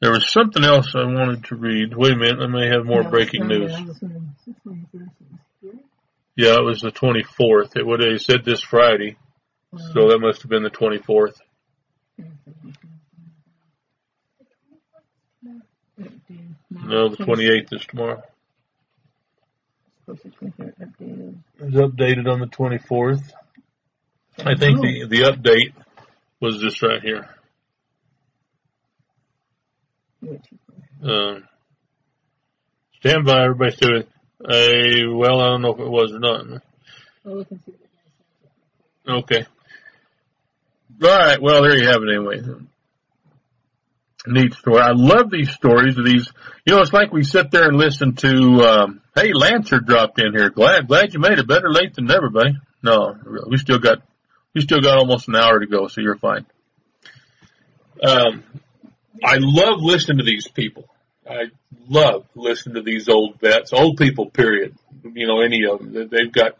There was something else I wanted to read. Wait a minute, I may have more breaking news. Yeah, it was the 24th. It would have said this Friday, so that must have been the 24th. No, the 28th is tomorrow. It's updated on the 24th. I think the the update was this right here. Um, stand by, everybody doing a, well, I don't know if it was or not. Okay. Alright, well there you have it anyway. Neat story. I love these stories of these, you know, it's like we sit there and listen to, um, hey, Lancer dropped in here. Glad, glad you made it. Better late than never, buddy. No, we still got, we still got almost an hour to go, so you're fine. Um, I love listening to these people. I love listening to these old vets, old people, period. You know, any of them. They've got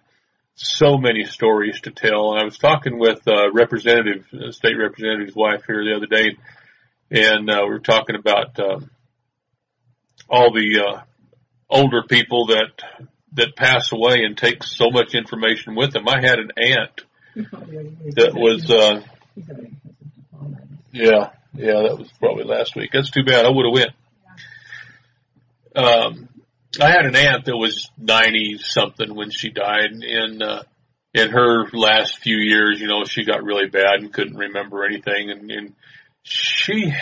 so many stories to tell. And I was talking with a representative, a state representative's wife here the other day, and uh, we were talking about um, all the uh, older people that that pass away and take so much information with them. I had an aunt that was, uh, [LAUGHS] yeah, yeah, that was probably last week. That's too bad. I would have went. Um, I had an aunt that was 90 something when she died and, uh, in her last few years, you know, she got really bad and couldn't remember anything and, and she,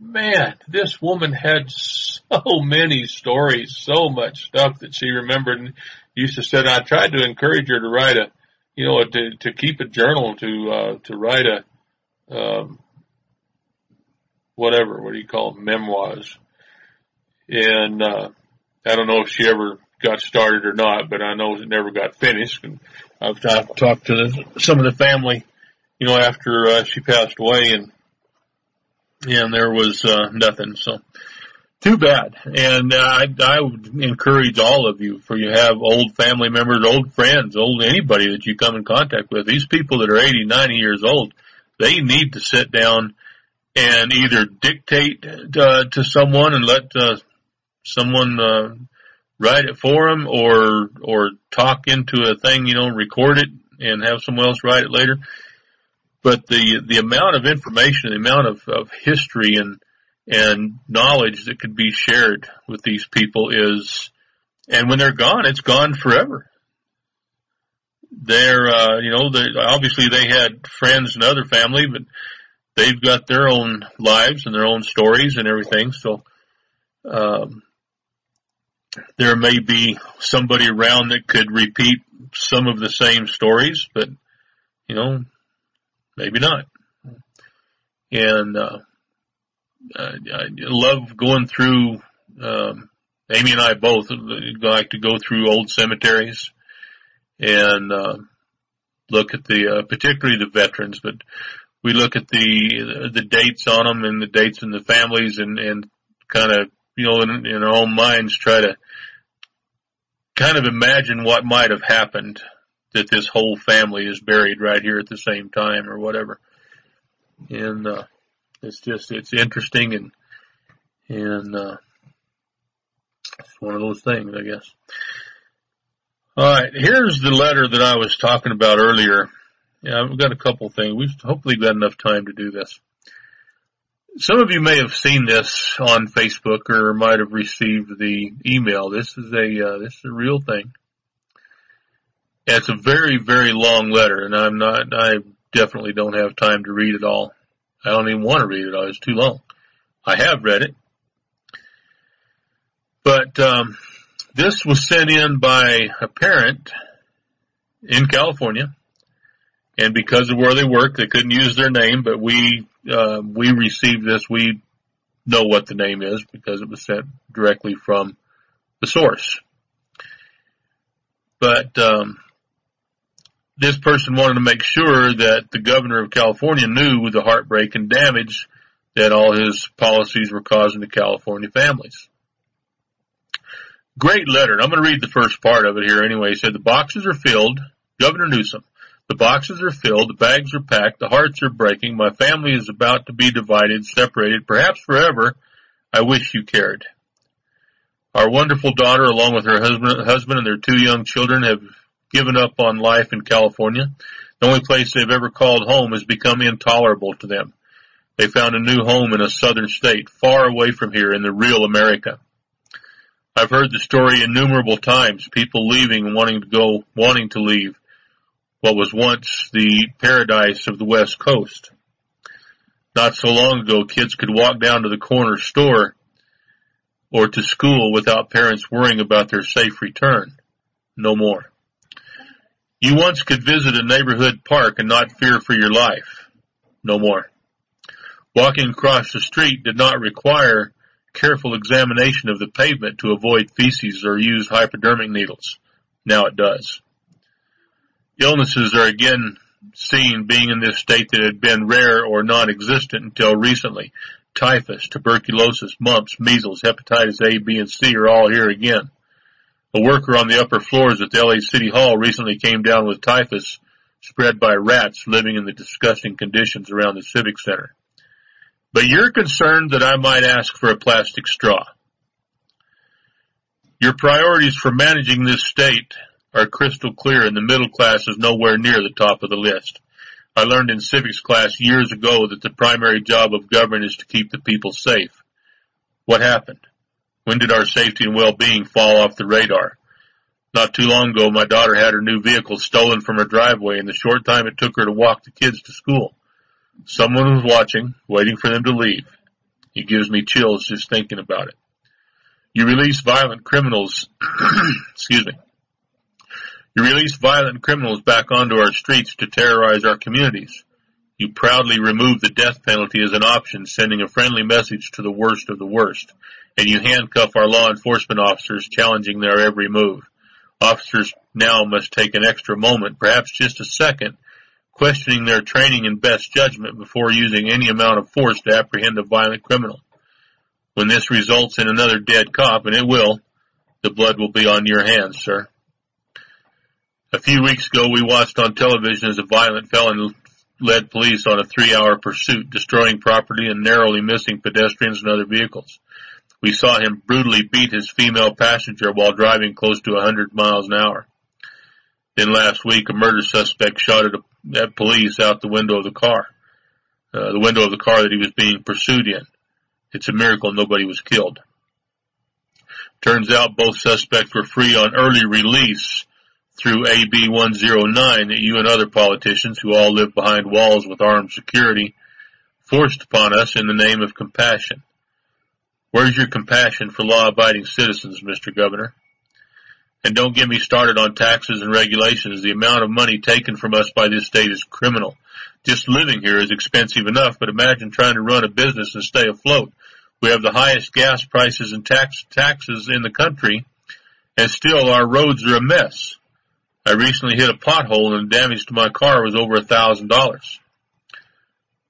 man, this woman had so many stories, so much stuff that she remembered and used to say, I tried to encourage her to write a, you know, to, to keep a journal, to, uh, to write a, um, whatever, what do you call them, memoirs. And, uh, I don't know if she ever got started or not, but I know it never got finished. And I've, talked to the, some of the family, you know, after uh, she passed away and, and there was, uh, nothing. So too bad. And uh, I, I would encourage all of you, for you have old family members, old friends, old anybody that you come in contact with. These people that are 80, 90 years old, they need to sit down and either dictate uh, to someone and let uh, someone uh, write it for them, or or talk into a thing, you know, record it and have someone else write it later. But the the amount of information, the amount of, of history and and knowledge that could be shared with these people is, and when they're gone, it's gone forever. They're, uh, you know, they, obviously they had friends and other family, but they've got their own lives and their own stories and everything. So, um, there may be somebody around that could repeat some of the same stories, but you know, maybe not. And, uh, I, I love going through, um, Amy and I both like to go through old cemeteries and, uh, look at the, uh, particularly the veterans, but we look at the, the dates on them and the dates in the families and, and kind of, you know, in, in our own minds try to kind of imagine what might have happened that this whole family is buried right here at the same time or whatever. And, uh, it's just, it's interesting and, and, uh, it's one of those things, I guess. Alright, here's the letter that I was talking about earlier. Yeah, I've got a couple things. We've hopefully got enough time to do this. Some of you may have seen this on Facebook or might have received the email. This is a, uh, this is a real thing. It's a very, very long letter and I'm not, I definitely don't have time to read it all. I don't even want to read it all. It's too long. I have read it. But, um, this was sent in by a parent in California. And because of where they work, they couldn't use their name, but we, uh, we received this. We know what the name is because it was sent directly from the source. But, um, this person wanted to make sure that the governor of California knew the heartbreak and damage that all his policies were causing to California families. Great letter. And I'm going to read the first part of it here anyway. He said the boxes are filled. Governor Newsom. The boxes are filled. The bags are packed. The hearts are breaking. My family is about to be divided, separated, perhaps forever. I wish you cared. Our wonderful daughter, along with her husband, husband and their two young children, have given up on life in California. The only place they've ever called home has become intolerable to them. They found a new home in a southern state, far away from here in the real America. I've heard the story innumerable times, people leaving wanting to go, wanting to leave what was once the paradise of the West Coast. Not so long ago, kids could walk down to the corner store or to school without parents worrying about their safe return. No more. You once could visit a neighborhood park and not fear for your life. No more. Walking across the street did not require careful examination of the pavement to avoid feces or use hypodermic needles. Now it does. Illnesses are again seen being in this state that had been rare or non-existent until recently. Typhus, tuberculosis, mumps, measles, hepatitis A, B, and C are all here again. A worker on the upper floors at the LA City Hall recently came down with typhus spread by rats living in the disgusting conditions around the Civic Center. But you're concerned that I might ask for a plastic straw. Your priorities for managing this state are crystal clear and the middle class is nowhere near the top of the list. I learned in civics class years ago that the primary job of government is to keep the people safe. What happened? When did our safety and well-being fall off the radar? Not too long ago, my daughter had her new vehicle stolen from her driveway in the short time it took her to walk the kids to school. Someone was watching, waiting for them to leave. It gives me chills just thinking about it. You release violent criminals, [COUGHS] excuse me. You release violent criminals back onto our streets to terrorize our communities. You proudly remove the death penalty as an option, sending a friendly message to the worst of the worst and you handcuff our law enforcement officers challenging their every move. Officers now must take an extra moment, perhaps just a second, questioning their training and best judgment before using any amount of force to apprehend a violent criminal. When this results in another dead cop, and it will, the blood will be on your hands, sir. A few weeks ago, we watched on television as a violent felon led police on a three-hour pursuit, destroying property and narrowly missing pedestrians and other vehicles. We saw him brutally beat his female passenger while driving close to 100 miles an hour. Then last week, a murder suspect shot at, a, at police out the window of the car, uh, the window of the car that he was being pursued in. It's a miracle nobody was killed. Turns out both suspects were free on early release through AB 109 that you and other politicians who all live behind walls with armed security forced upon us in the name of compassion. Where's your compassion for law-abiding citizens, Mr. Governor? And don't get me started on taxes and regulations. The amount of money taken from us by this state is criminal. Just living here is expensive enough, but imagine trying to run a business and stay afloat. We have the highest gas prices and tax, taxes in the country, and still our roads are a mess. I recently hit a pothole and the damage to my car was over a thousand dollars.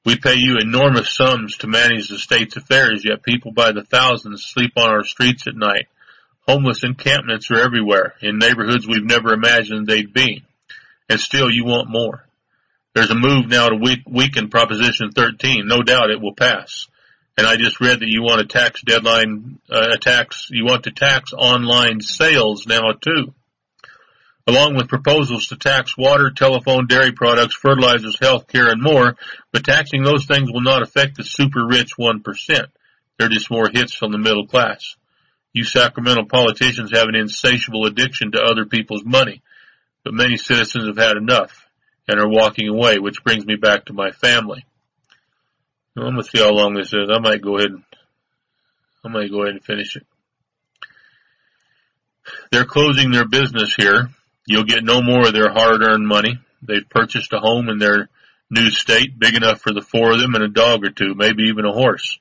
We pay you enormous sums to manage the state's affairs, yet people by the thousands sleep on our streets at night. Homeless encampments are everywhere, in neighborhoods we've never imagined they'd be. And still you want more. There's a move now to weaken Proposition 13. No doubt it will pass. And I just read that you want a tax deadline, uh, a tax, you want to tax online sales now too along with proposals to tax water, telephone, dairy products, fertilizers, health care, and more, but taxing those things will not affect the super rich 1%. They're just more hits on the middle class. You Sacramento politicians have an insatiable addiction to other people's money, but many citizens have had enough and are walking away, which brings me back to my family. I'm gonna see how long this is. I might go ahead and, I might go ahead and finish it. They're closing their business here You'll get no more of their hard earned money. They've purchased a home in their new state big enough for the four of them and a dog or two, maybe even a horse.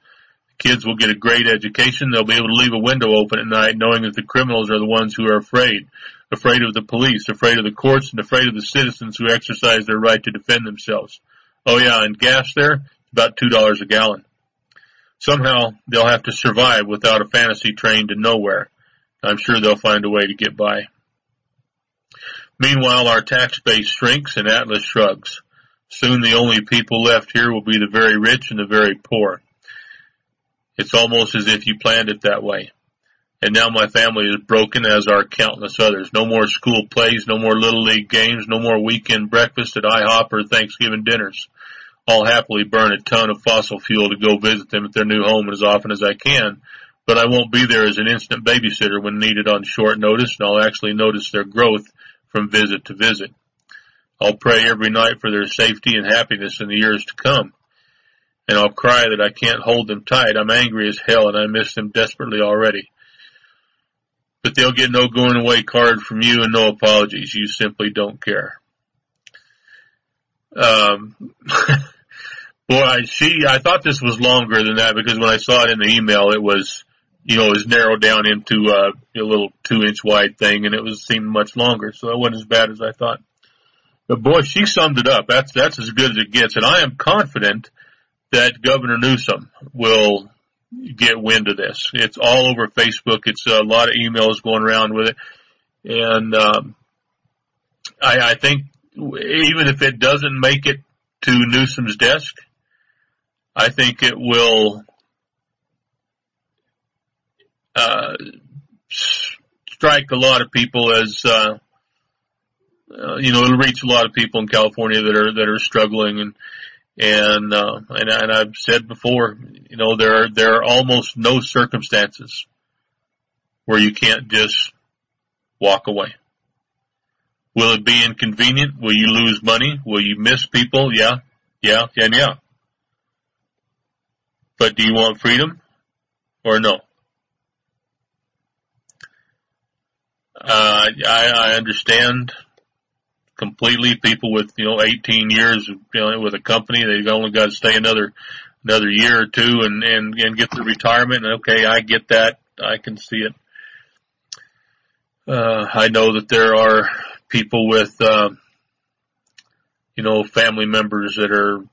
The kids will get a great education. They'll be able to leave a window open at night knowing that the criminals are the ones who are afraid. Afraid of the police, afraid of the courts, and afraid of the citizens who exercise their right to defend themselves. Oh yeah, and gas there, about two dollars a gallon. Somehow they'll have to survive without a fantasy train to nowhere. I'm sure they'll find a way to get by. Meanwhile, our tax base shrinks and Atlas shrugs. Soon the only people left here will be the very rich and the very poor. It's almost as if you planned it that way. And now my family is broken as are countless others. No more school plays, no more little league games, no more weekend breakfast at IHOP or Thanksgiving dinners. I'll happily burn a ton of fossil fuel to go visit them at their new home as often as I can, but I won't be there as an instant babysitter when needed on short notice and I'll actually notice their growth from visit to visit. I'll pray every night for their safety and happiness in the years to come. And I'll cry that I can't hold them tight. I'm angry as hell and I miss them desperately already. But they'll get no going away card from you and no apologies. You simply don't care. Um, [LAUGHS] boy, I see, I thought this was longer than that because when I saw it in the email, it was, you know, it was narrowed down into uh, a little two inch wide thing and it was seemed much longer. So it wasn't as bad as I thought. But boy, she summed it up. That's, that's as good as it gets. And I am confident that Governor Newsom will get wind of this. It's all over Facebook. It's a lot of emails going around with it. And, um, I, I think even if it doesn't make it to Newsom's desk, I think it will uh, strike a lot of people as uh, uh, you know it'll reach a lot of people in California that are that are struggling and and uh, and, and I've said before you know there are there are almost no circumstances where you can't just walk away. Will it be inconvenient? Will you lose money? Will you miss people? Yeah, yeah, and yeah. But do you want freedom or no? Uh, I, I understand completely. People with you know 18 years you know, with a company, they've only got to stay another another year or two and and and get the retirement. Okay, I get that. I can see it. Uh, I know that there are people with uh, you know family members that are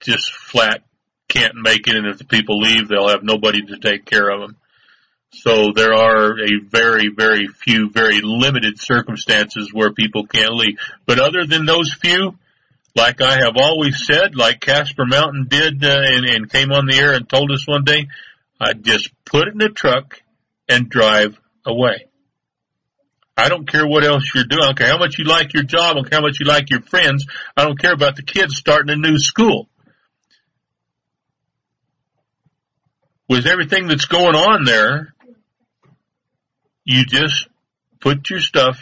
just flat can't make it, and if the people leave, they'll have nobody to take care of them. So there are a very, very few, very limited circumstances where people can't leave. But other than those few, like I have always said, like Casper Mountain did uh, and, and came on the air and told us one day, I just put it in a truck and drive away. I don't care what else you're doing. I don't care how much you like your job. I don't care how much you like your friends. I don't care about the kids starting a new school. With everything that's going on there, you just put your stuff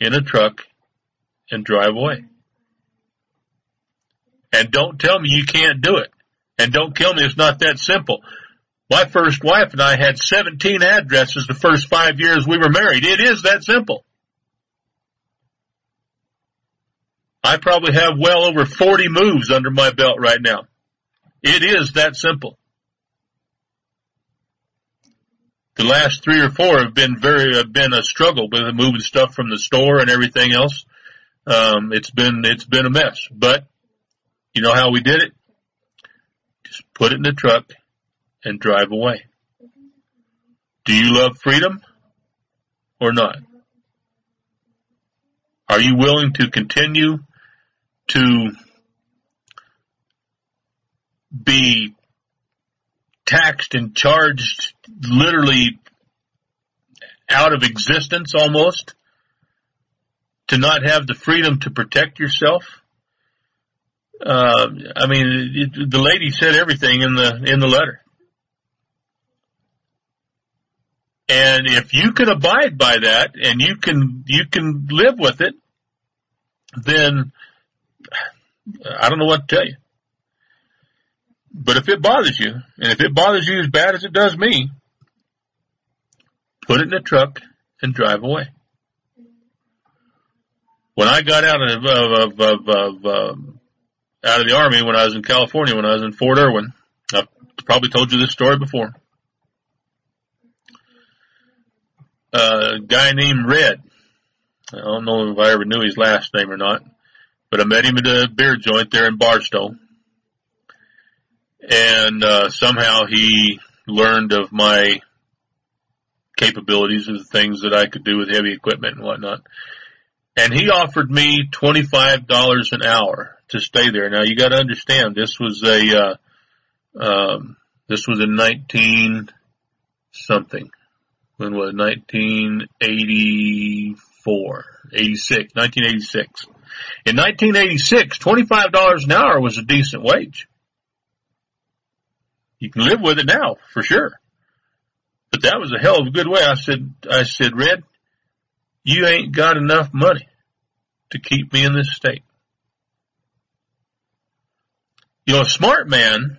in a truck and drive away. And don't tell me you can't do it. And don't tell me it's not that simple. My first wife and I had 17 addresses the first five years we were married. It is that simple. I probably have well over 40 moves under my belt right now. It is that simple. The last three or four have been very, have been a struggle with moving stuff from the store and everything else. Um, it's been, it's been a mess, but you know how we did it? Just put it in the truck and drive away. Do you love freedom or not? Are you willing to continue to be taxed and charged literally out of existence almost? To not have the freedom to protect yourself? Uh, I mean, it, the lady said everything in the in the letter. And if you can abide by that and you can, you can live with it, then I don't know what to tell you. But if it bothers you, and if it bothers you as bad as it does me, put it in a truck and drive away. When I got out of, of, of, of, um, out of the army when I was in California, when I was in Fort Irwin, I've probably told you this story before. a guy named Red. I don't know if I ever knew his last name or not, but I met him at a beer joint there in Barstow. And, uh, somehow he learned of my capabilities of the things that I could do with heavy equipment and whatnot. And he offered me $25 an hour to stay there. Now you gotta understand, this was a, uh, um, this was in 19 something when was 1984, 86, 1986. In 1986, $25 an hour was a decent wage. You can live with it now, for sure. But that was a hell of a good way. I said, I said, Red, you ain't got enough money to keep me in this state. You know, a smart man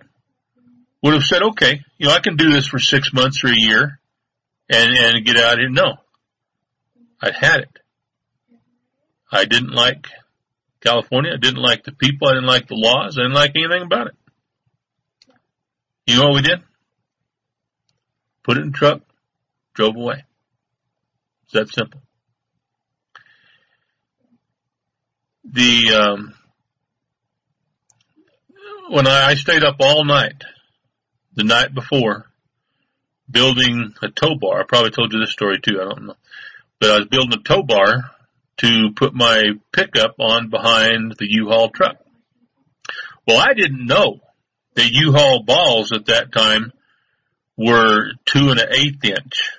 would have said, okay, you know, I can do this for six months or a year and, and get out of here. No. I had it. I didn't like California. I didn't like the people. I didn't like the laws. I didn't like anything about it. You know what we did? Put it in the truck, drove away. It's that simple. The, um, when I, I stayed up all night the night before building a tow bar. I probably told you this story too. I don't know, but I was building a tow bar to put my pickup on behind the U-Haul truck. Well, I didn't know that U-Haul balls at that time were two and an eighth inch.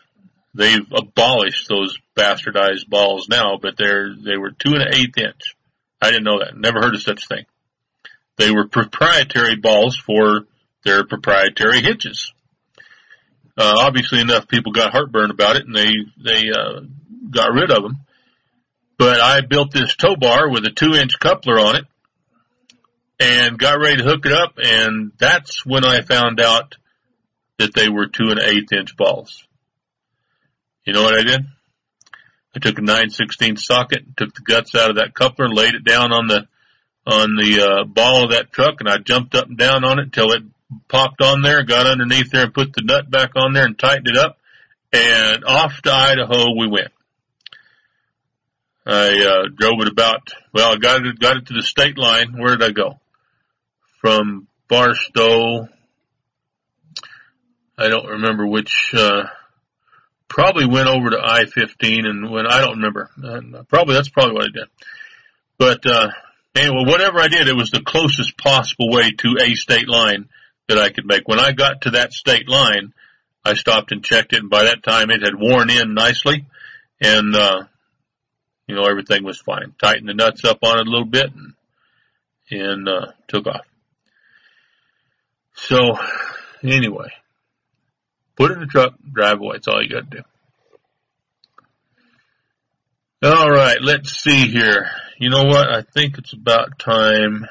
They've abolished those bastardized balls now, but they're, they were two and an eighth inch. I didn't know that. Never heard of such thing. They were proprietary balls for their proprietary hitches. Uh, obviously enough people got heartburn about it and they, they, uh, got rid of them. But I built this tow bar with a two inch coupler on it and got ready to hook it up and that's when I found out that they were two and an eighth inch balls. You know what I did? I took a 9 16 socket, took the guts out of that coupler, laid it down on the, on the, uh, ball of that truck and I jumped up and down on it until it popped on there, got underneath there and put the nut back on there and tightened it up and off to Idaho we went. I, uh, drove it about, well, I got it, got it to the state line. Where did I go? From Barstow, I don't remember which, uh, probably went over to I-15 and when, I don't remember. Uh, probably, that's probably what I did. But, uh, anyway, whatever I did, it was the closest possible way to a state line that I could make. When I got to that state line, I stopped and checked it and by that time it had worn in nicely and, uh, you know, everything was fine. Tightened the nuts up on it a little bit and, and, uh, took off. So anyway, put it in the truck, drive away. That's all you got to do. All right, let's see here. You know what? I think it's about time.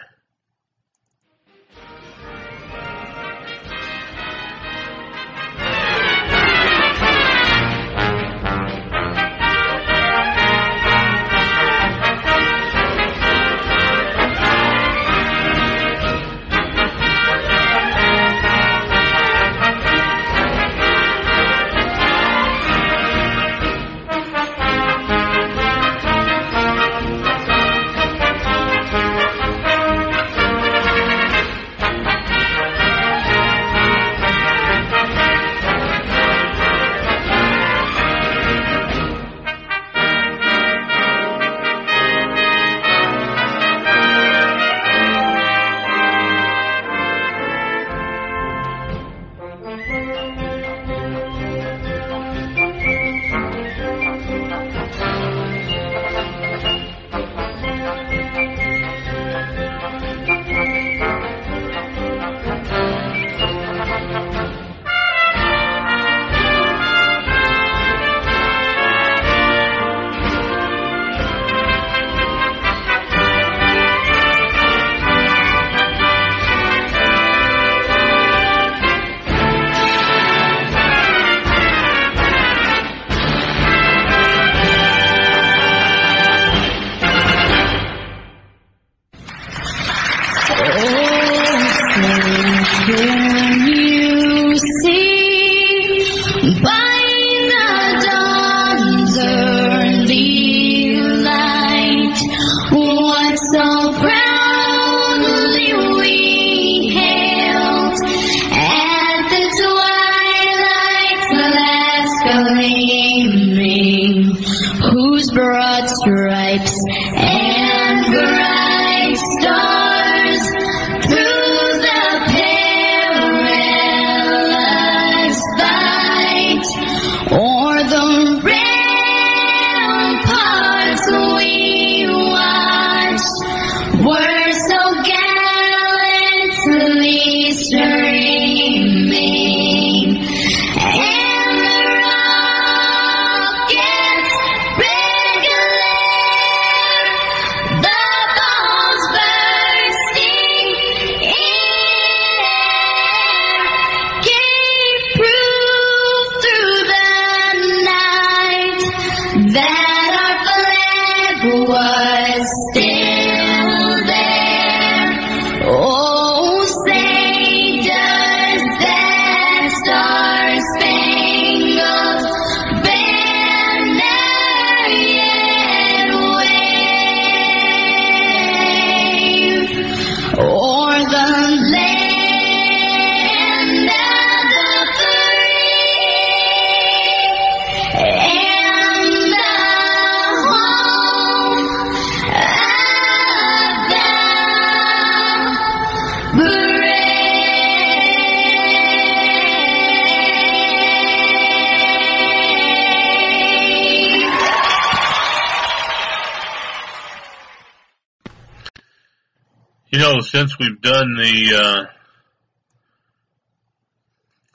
Since we've done the, uh,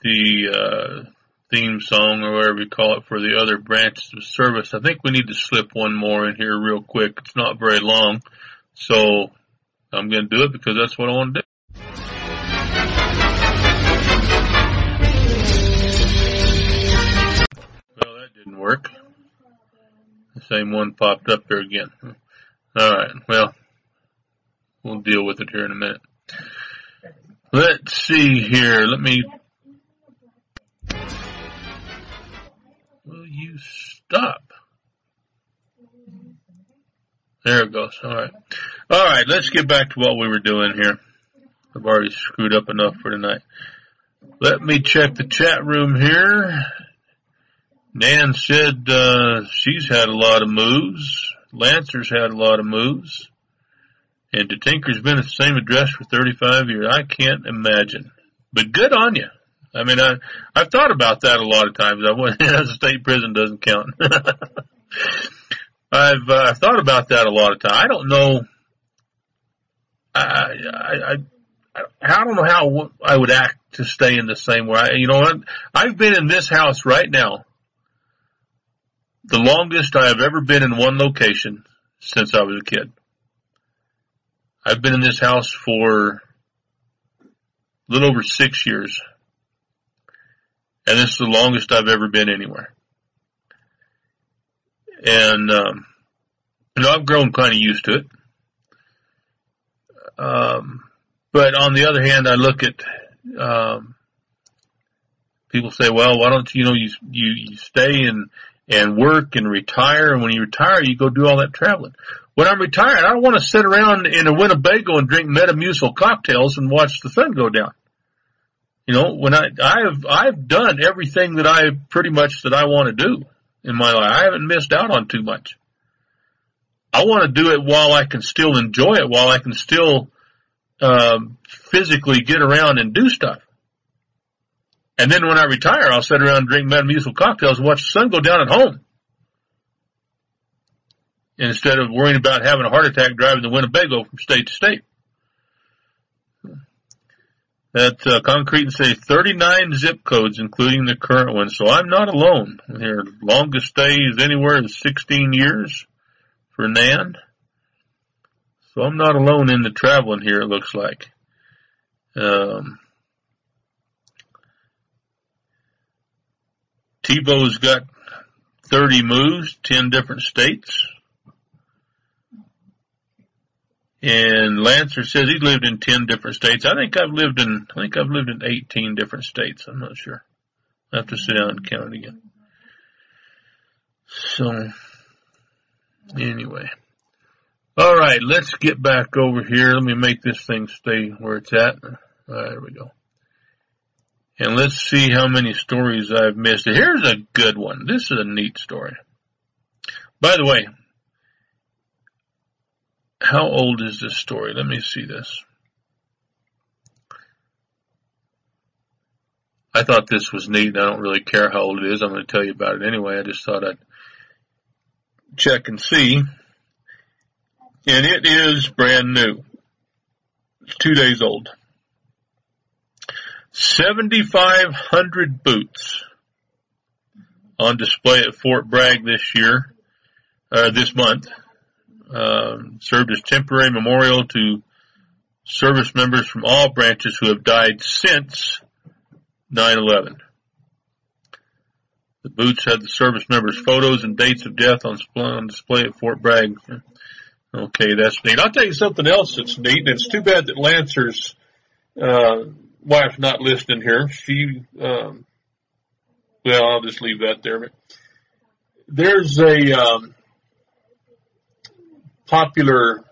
the, uh, theme song or whatever you call it for the other branches of service, I think we need to slip one more in here real quick. It's not very long. So I'm going to do it because that's what I want to do. Well, that didn't work. The same one popped up there again. Alright, well, we'll deal with it here in a minute. Let's see here. Let me. Will you stop? There it goes. All right. All right. Let's get back to what we were doing here. I've already screwed up enough for tonight. Let me check the chat room here. Nan said uh, she's had a lot of moves. Lancer's had a lot of moves. And to Tinker's been at the same address for 35 years. I can't imagine. But good on you. I mean, I, I've thought about that a lot of times. I went, [LAUGHS] a state prison doesn't count. [LAUGHS] I've, uh, I've thought about that a lot of times. I don't know. I, I, I, I don't know how I would act to stay in the same way. You know, what? I've been in this house right now the longest I have ever been in one location since I was a kid. I've been in this house for a little over six years. And this is the longest I've ever been anywhere. And, um, you know, I've grown kind of used to it. Um, but on the other hand, I look at, um, people say, well, why don't you, you know, you, you, you stay and, and work and retire. And when you retire, you go do all that traveling. When I'm retired, I don't want to sit around in a Winnebago and drink Metamucil cocktails and watch the sun go down. You know, when I, I've, I've done everything that I pretty much that I want to do in my life. I haven't missed out on too much. I want to do it while I can still enjoy it, while I can still, um, physically get around and do stuff. And then when I retire, I'll sit around and drink Metamucil cocktails and watch the sun go down at home. Instead of worrying about having a heart attack driving the Winnebago from state to state. That uh, concrete and say 39 zip codes, including the current one. So I'm not alone. Their longest stay is anywhere is 16 years for Nan. So I'm not alone in the traveling here. It looks like. Um, Tebow's got 30 moves, 10 different states. And Lancer says he's lived in 10 different states. I think I've lived in, I think I've lived in 18 different states. I'm not sure. I have to sit down and count again. So, anyway. Alright, let's get back over here. Let me make this thing stay where it's at. there we go. And let's see how many stories I've missed. Here's a good one. This is a neat story. By the way, how old is this story? Let me see this. I thought this was neat. And I don't really care how old it is. I'm going to tell you about it anyway. I just thought I'd check and see. And it is brand new. It's two days old. 7,500 boots on display at Fort Bragg this year, uh, this month, um, served as temporary memorial to service members from all branches who have died since 9-11. The boots had the service members' photos and dates of death on on display at Fort Bragg. Okay, that's neat. I'll tell you something else that's neat, and it's too bad that Lancer's uh, wife's not listening here. She, um, well, I'll just leave that there. There's a um, popular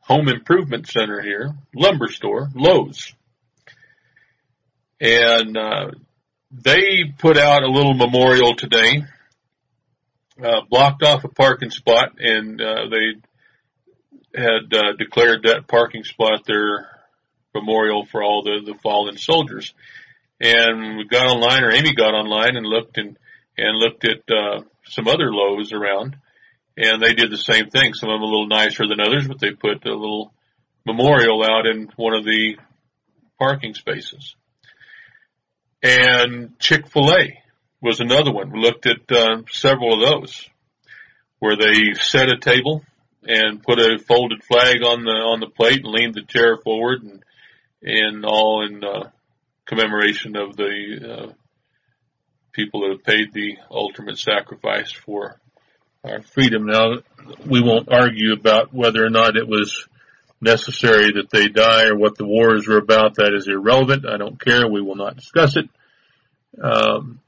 home improvement center here, lumber store, Lowe's, and uh, they put out a little memorial today. Uh, blocked off a parking spot, and uh, they had uh, declared that parking spot their memorial for all the, the fallen soldiers. And we got online, or Amy got online and looked and, and looked at, uh, some other Lowe's around and they did the same thing. Some of them a little nicer than others, but they put a little memorial out in one of the parking spaces. And Chick-fil-A was another one. We looked at uh, several of those where they set a table and put a folded flag on the on the plate and leaned the chair forward and and all in uh, commemoration of the uh, people that have paid the ultimate sacrifice for our freedom. Now, we won't argue about whether or not it was necessary that they die or what the wars were about. That is irrelevant. I don't care. We will not discuss it. Um,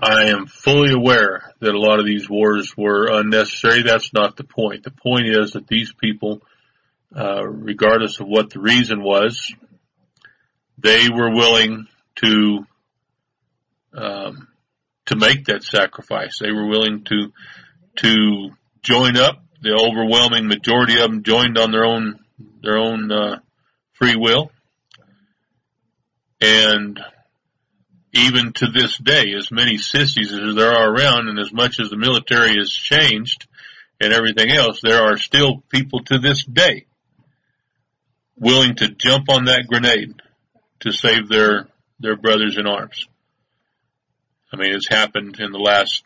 I am fully aware that a lot of these wars were unnecessary. That's not the point. The point is that these people regardless of what the reason was, they were willing to um, to make that sacrifice. They were willing to to join up. The overwhelming majority of them joined on their own their own uh, free will, and even to this day, as many sissies as there are around, and as much as the military has changed and everything else, there are still people to this day willing to jump on that grenade to save their their brothers in arms. I mean, it's happened in the last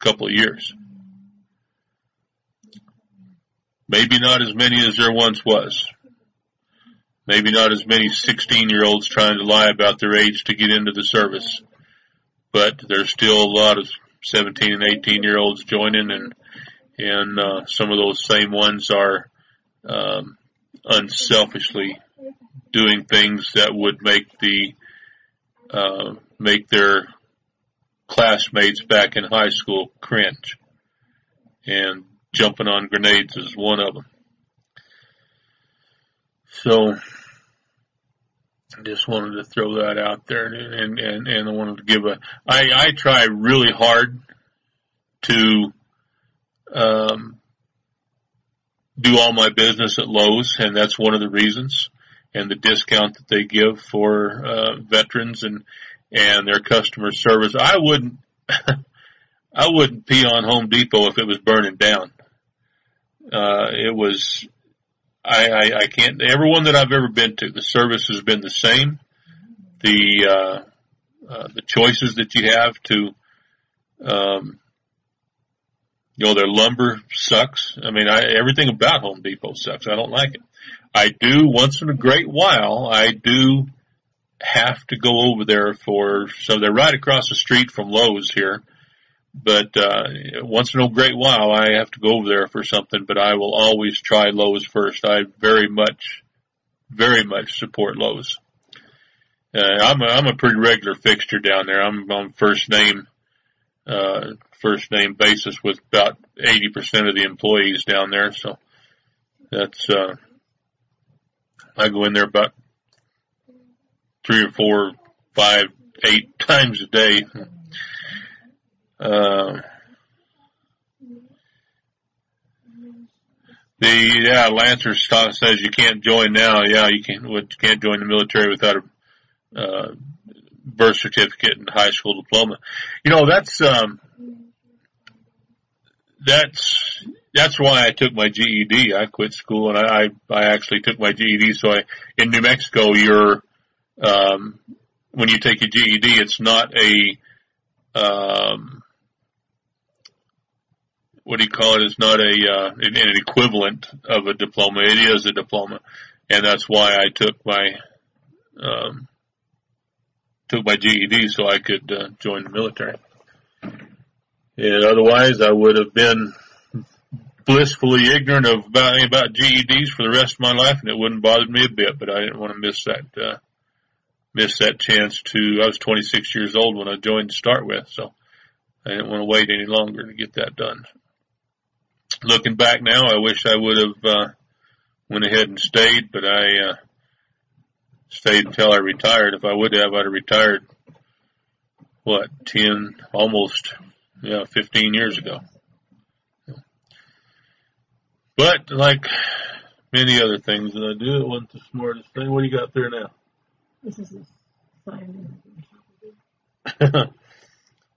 couple of years. Maybe not as many as there once was. Maybe not as many 16 year olds trying to lie about their age to get into the service. But there's still a lot of 17 and 18 year olds joining and, and, uh, some of those same ones are, um, unselfishly doing things that would make the, uh, make their classmates back in high school cringe. And jumping on grenades is one of them. So, I just wanted to throw that out there and, and, and I wanted to give a, I, I try really hard to, um, do all my business at Lowe's and that's one of the reasons and the discount that they give for, uh, veterans and, and their customer service. I wouldn't, [LAUGHS] I wouldn't pee on Home Depot if it was burning down. Uh, it was, I, I, I can't, everyone that I've ever been to, the service has been the same. The, uh, uh, the choices that you have to, um, you know, their lumber sucks. I mean, I, everything about Home Depot sucks. I don't like it. I do once in a great while, I do have to go over there for, so they're right across the street from Lowe's here. But, uh, once in a great while I have to go over there for something, but I will always try Lowe's first. I very much, very much support Lowe's. Uh, I'm a, I'm a pretty regular fixture down there. I'm on first name, uh, first name basis with about 80% of the employees down there. So that's, uh, I go in there about three or four, five, eight [LAUGHS] times a day. Uh, the yeah, Lancer says you can't join now. Yeah, you can't. You can't join the military without a uh, birth certificate and high school diploma. You know that's um, that's that's why I took my GED. I quit school and I I actually took my GED. So I in New Mexico, you're um, when you take your GED, it's not a, um, what do you call it? It's not a, uh, an, an equivalent of a diploma. It is a diploma. And that's why I took my, um, took my GED so I could, uh, join the military. And otherwise I would have been blissfully ignorant of about, about GEDs for the rest of my life and it wouldn't bother me a bit, but I didn't want to miss that, uh, missed that chance to, I was 26 years old when I joined to start with, so I didn't want to wait any longer to get that done. Looking back now, I wish I would have, uh, went ahead and stayed, but I, uh, stayed until I retired. If I would have, I'd have retired, what, 10, almost, yeah, 15 years ago. But like many other things that I do, it wasn't the smartest thing. What do you got there now? This is [LAUGHS]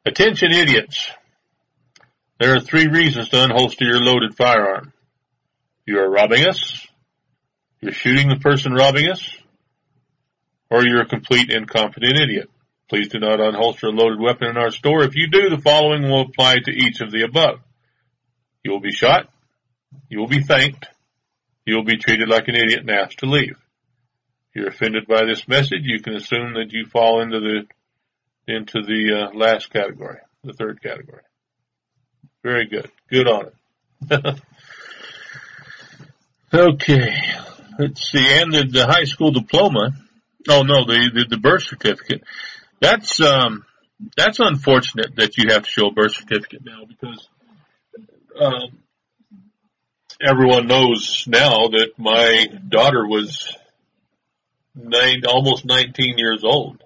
Attention idiots. There are three reasons to unholster your loaded firearm. You are robbing us, you're shooting the person robbing us, or you're a complete incompetent idiot. Please do not unholster a loaded weapon in our store. If you do, the following will apply to each of the above. You will be shot, you will be thanked, you will be treated like an idiot and asked to leave If you're offended by this message, you can assume that you fall into the into the uh, last category, the third category. Very good. Good on it. [LAUGHS] okay. Let's see. And the, the high school diploma. Oh no, the, the, the birth certificate. That's, um, that's unfortunate that you have to show a birth certificate now because, um, everyone knows now that my daughter was nine, almost 19 years old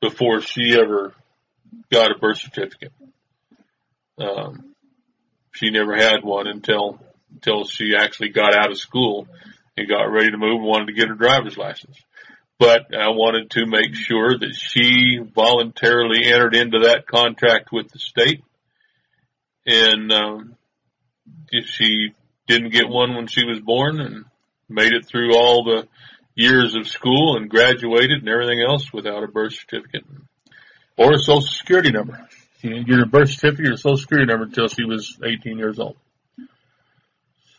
before she ever got a birth certificate. Um, she never had one until until she actually got out of school and got ready to move and wanted to get her driver's license. But I wanted to make sure that she voluntarily entered into that contract with the state. And um, she didn't get one when she was born and made it through all the years of school and graduated and everything else without a birth certificate or a social security number. She didn't get her birth certificate or social security number until she was 18 years old.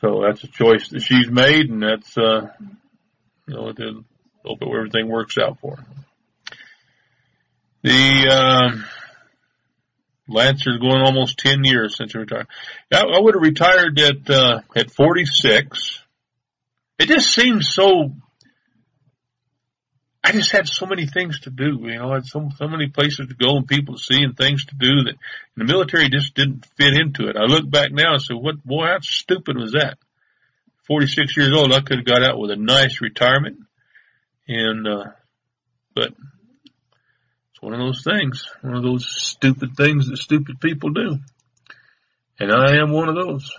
So that's a choice that she's made and that's, uh, you know, hope everything works out for her. The, um, Lancer's going almost 10 years since he retired. I, I would have retired at, uh, at 46. It just seems so I just had so many things to do. You know, I had so so many places to go and people to see and things to do that the military just didn't fit into it. I look back now and say, "What boy? How stupid was that?" Forty six years old, I could have got out with a nice retirement, and uh, but it's one of those things, one of those stupid things that stupid people do, and I am one of those.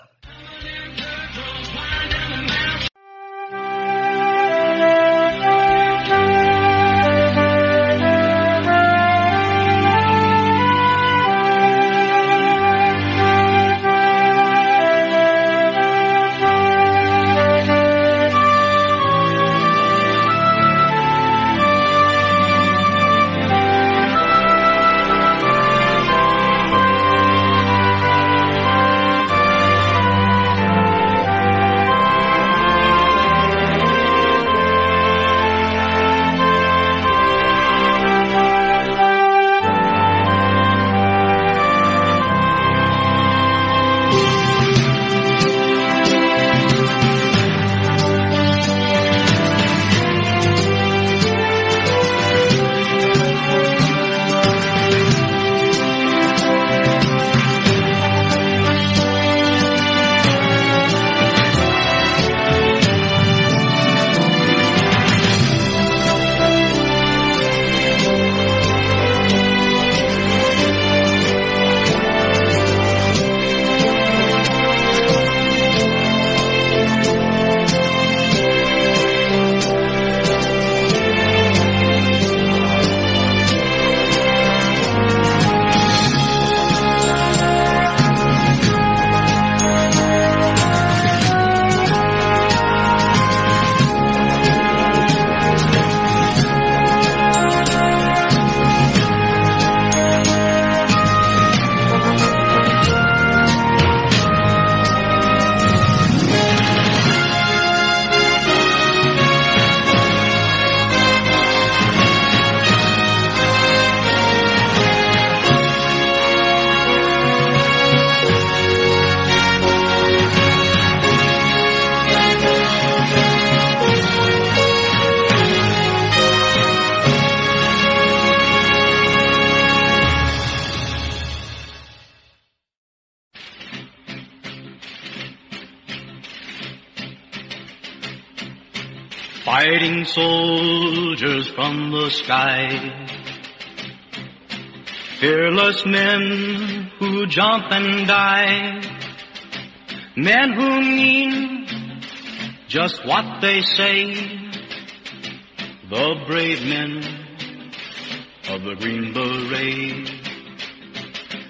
Sky. Fearless men who jump and die. Men who mean just what they say. The brave men of the Green Beret.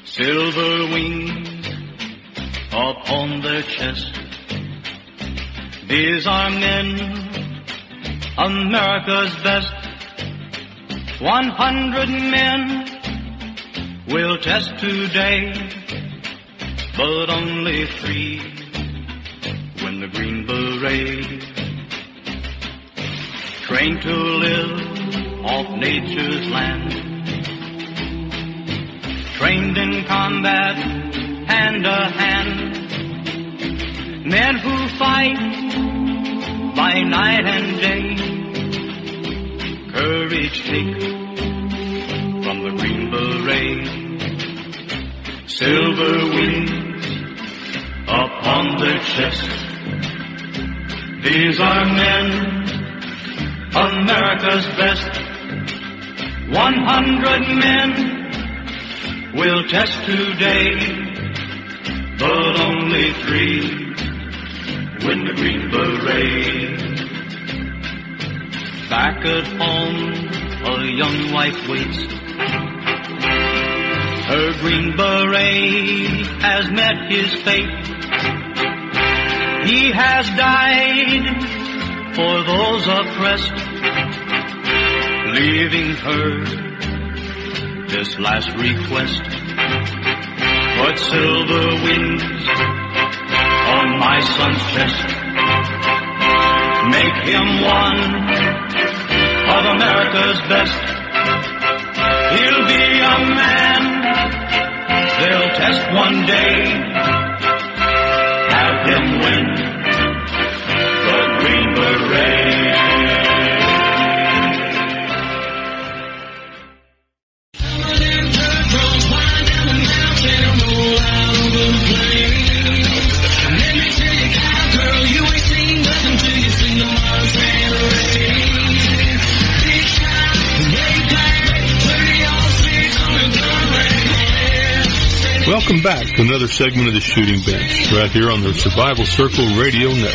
Silver wings upon their chest. These are men America's best. One hundred men will test today, but only three win the Green Beret. Trained to live off nature's land. Trained in combat hand to hand. Men who fight by night and day courage take from the Green Beret. Silver wings upon their chest. These are men, America's best. One hundred men will test today, but only three win the Green Beret. Back at home, a young wife waits. Her Green Beret has met his fate. He has died for those oppressed, leaving her this last request. Put silver wings on my son's chest. Make him one of America's best. He'll be a man they'll test one day. Have him win the Green Beret. Welcome back to another segment of the Shooting Bench, right here on the Survival Circle Radio Network.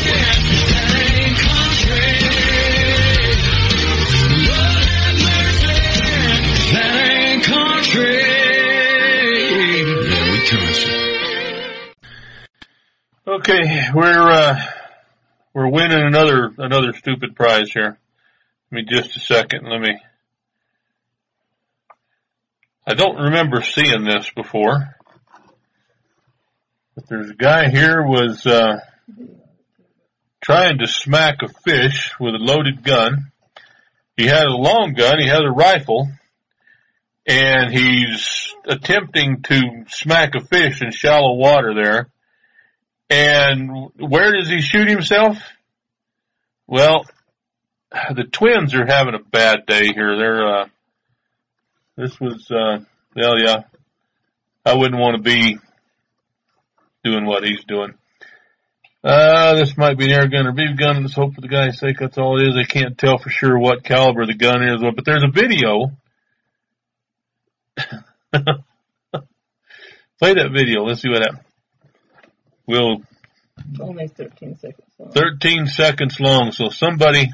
Okay, we're uh, we're winning another another stupid prize here. Give me just a second. Let me. I don't remember seeing this before, but there's a guy here was uh, trying to smack a fish with a loaded gun. He had a long gun. He had a rifle, and he's attempting to smack a fish in shallow water there. And where does he shoot himself? Well, the twins are having a bad day here. They're, uh, this was, uh, well, yeah, I wouldn't want to be doing what he's doing. Uh, this might be an air gun or BB gun. Let's hope for the guy's sake that's all it is. They can't tell for sure what caliber the gun is, but there's a video. [LAUGHS] Play that video. Let's see what happens. We'll It's only 13 seconds long. 13 seconds long. So somebody,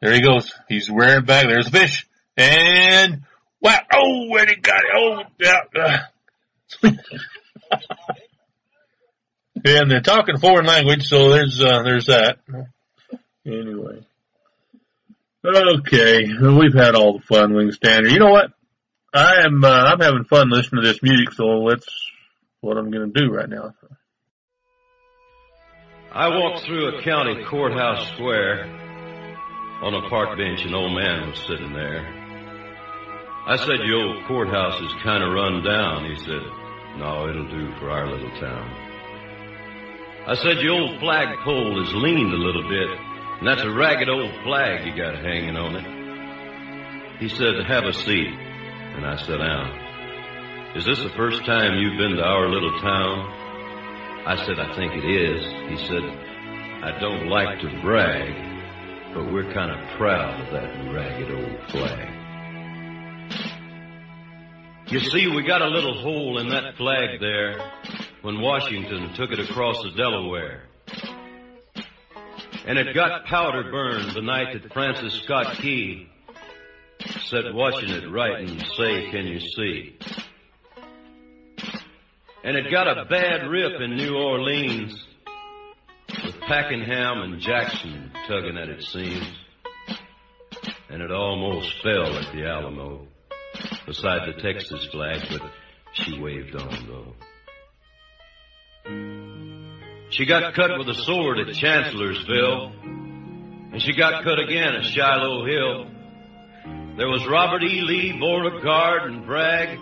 there he goes. He's wearing back. There's a fish. And, wow. Oh, where he got it. Oh, yeah. [LAUGHS] [LAUGHS] and they're talking foreign language, so there's, uh, there's that. Anyway. Okay. We've had all the fun, Wing Standard. You know what? I am, uh, I'm having fun listening to this music, so that's what I'm gonna do right now. I walked through a county courthouse square. On a park bench, an old man was sitting there. I said, Your old courthouse is kind of run down. He said, No, it'll do for our little town. I said, Your old flagpole has leaned a little bit, and that's a ragged old flag you got hanging on it. He said, Have a seat. And I sat down. Is this the first time you've been to our little town? I said, I think it is. He said, I don't like to brag, but we're kind of proud of that ragged old flag. You see, we got a little hole in that flag there when Washington took it across the Delaware. And it got powder burned the night that Francis Scott Key said, watching it right and say, can you see? And it got a bad rip in New Orleans with Pakenham and Jackson tugging at its seams. And it almost fell at the Alamo beside the Texas flag, but she waved on though. She got cut with a sword at Chancellorsville, and she got cut again at Shiloh Hill. There was Robert E. Lee, Beauregard, and Bragg,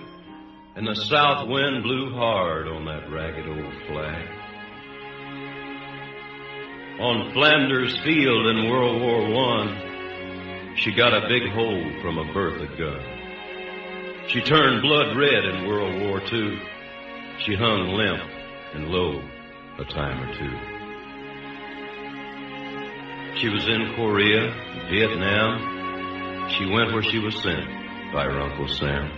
and the south wind blew hard on that ragged old flag. On Flanders Field in World War One, she got a big hole from a Bertha gun. She turned blood red in World War Two. She hung limp and low a time or two. She was in Korea, Vietnam. She went where she was sent by her Uncle Sam.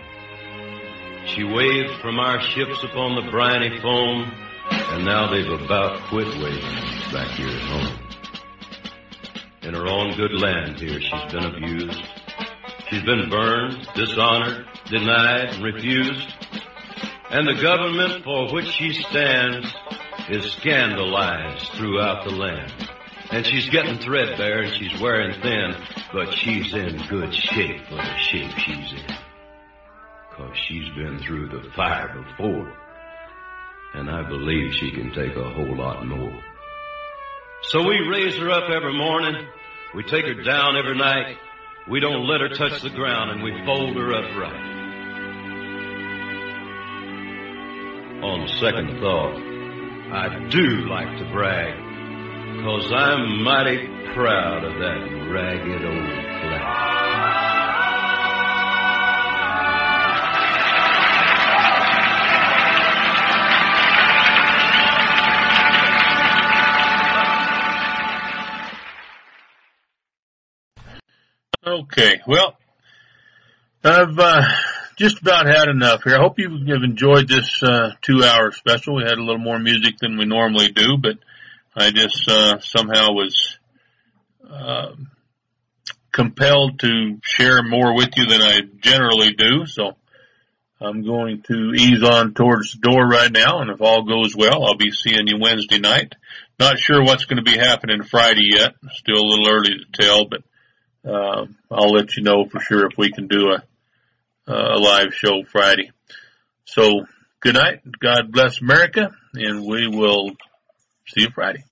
She waved from our ships upon the briny foam, and now they've about quit waving back here at home. In her own good land here, she's been abused. She's been burned, dishonored, denied, refused. And the government for which she stands is scandalized throughout the land. And she's getting threadbare and she's wearing thin, but she's in good shape for the shape she's in. Cause she's been through the fire before. And I believe she can take a whole lot more. So we raise her up every morning. We take her down every night. We don't let her touch the ground and we fold her up right. On second thought, I do like to brag, cause I'm mighty proud of that ragged old flag. Okay, well, I've uh, just about had enough here. I hope you have enjoyed this uh, two-hour special. We had a little more music than we normally do, but I just uh, somehow was uh, compelled to share more with you than I generally do. So I'm going to ease on towards the door right now, and if all goes well, I'll be seeing you Wednesday night. Not sure what's going to be happening Friday yet. Still a little early to tell, but uh, I'll let you know for sure if we can do a, Uh, a live show Friday. So good night. God bless America and we will see you Friday.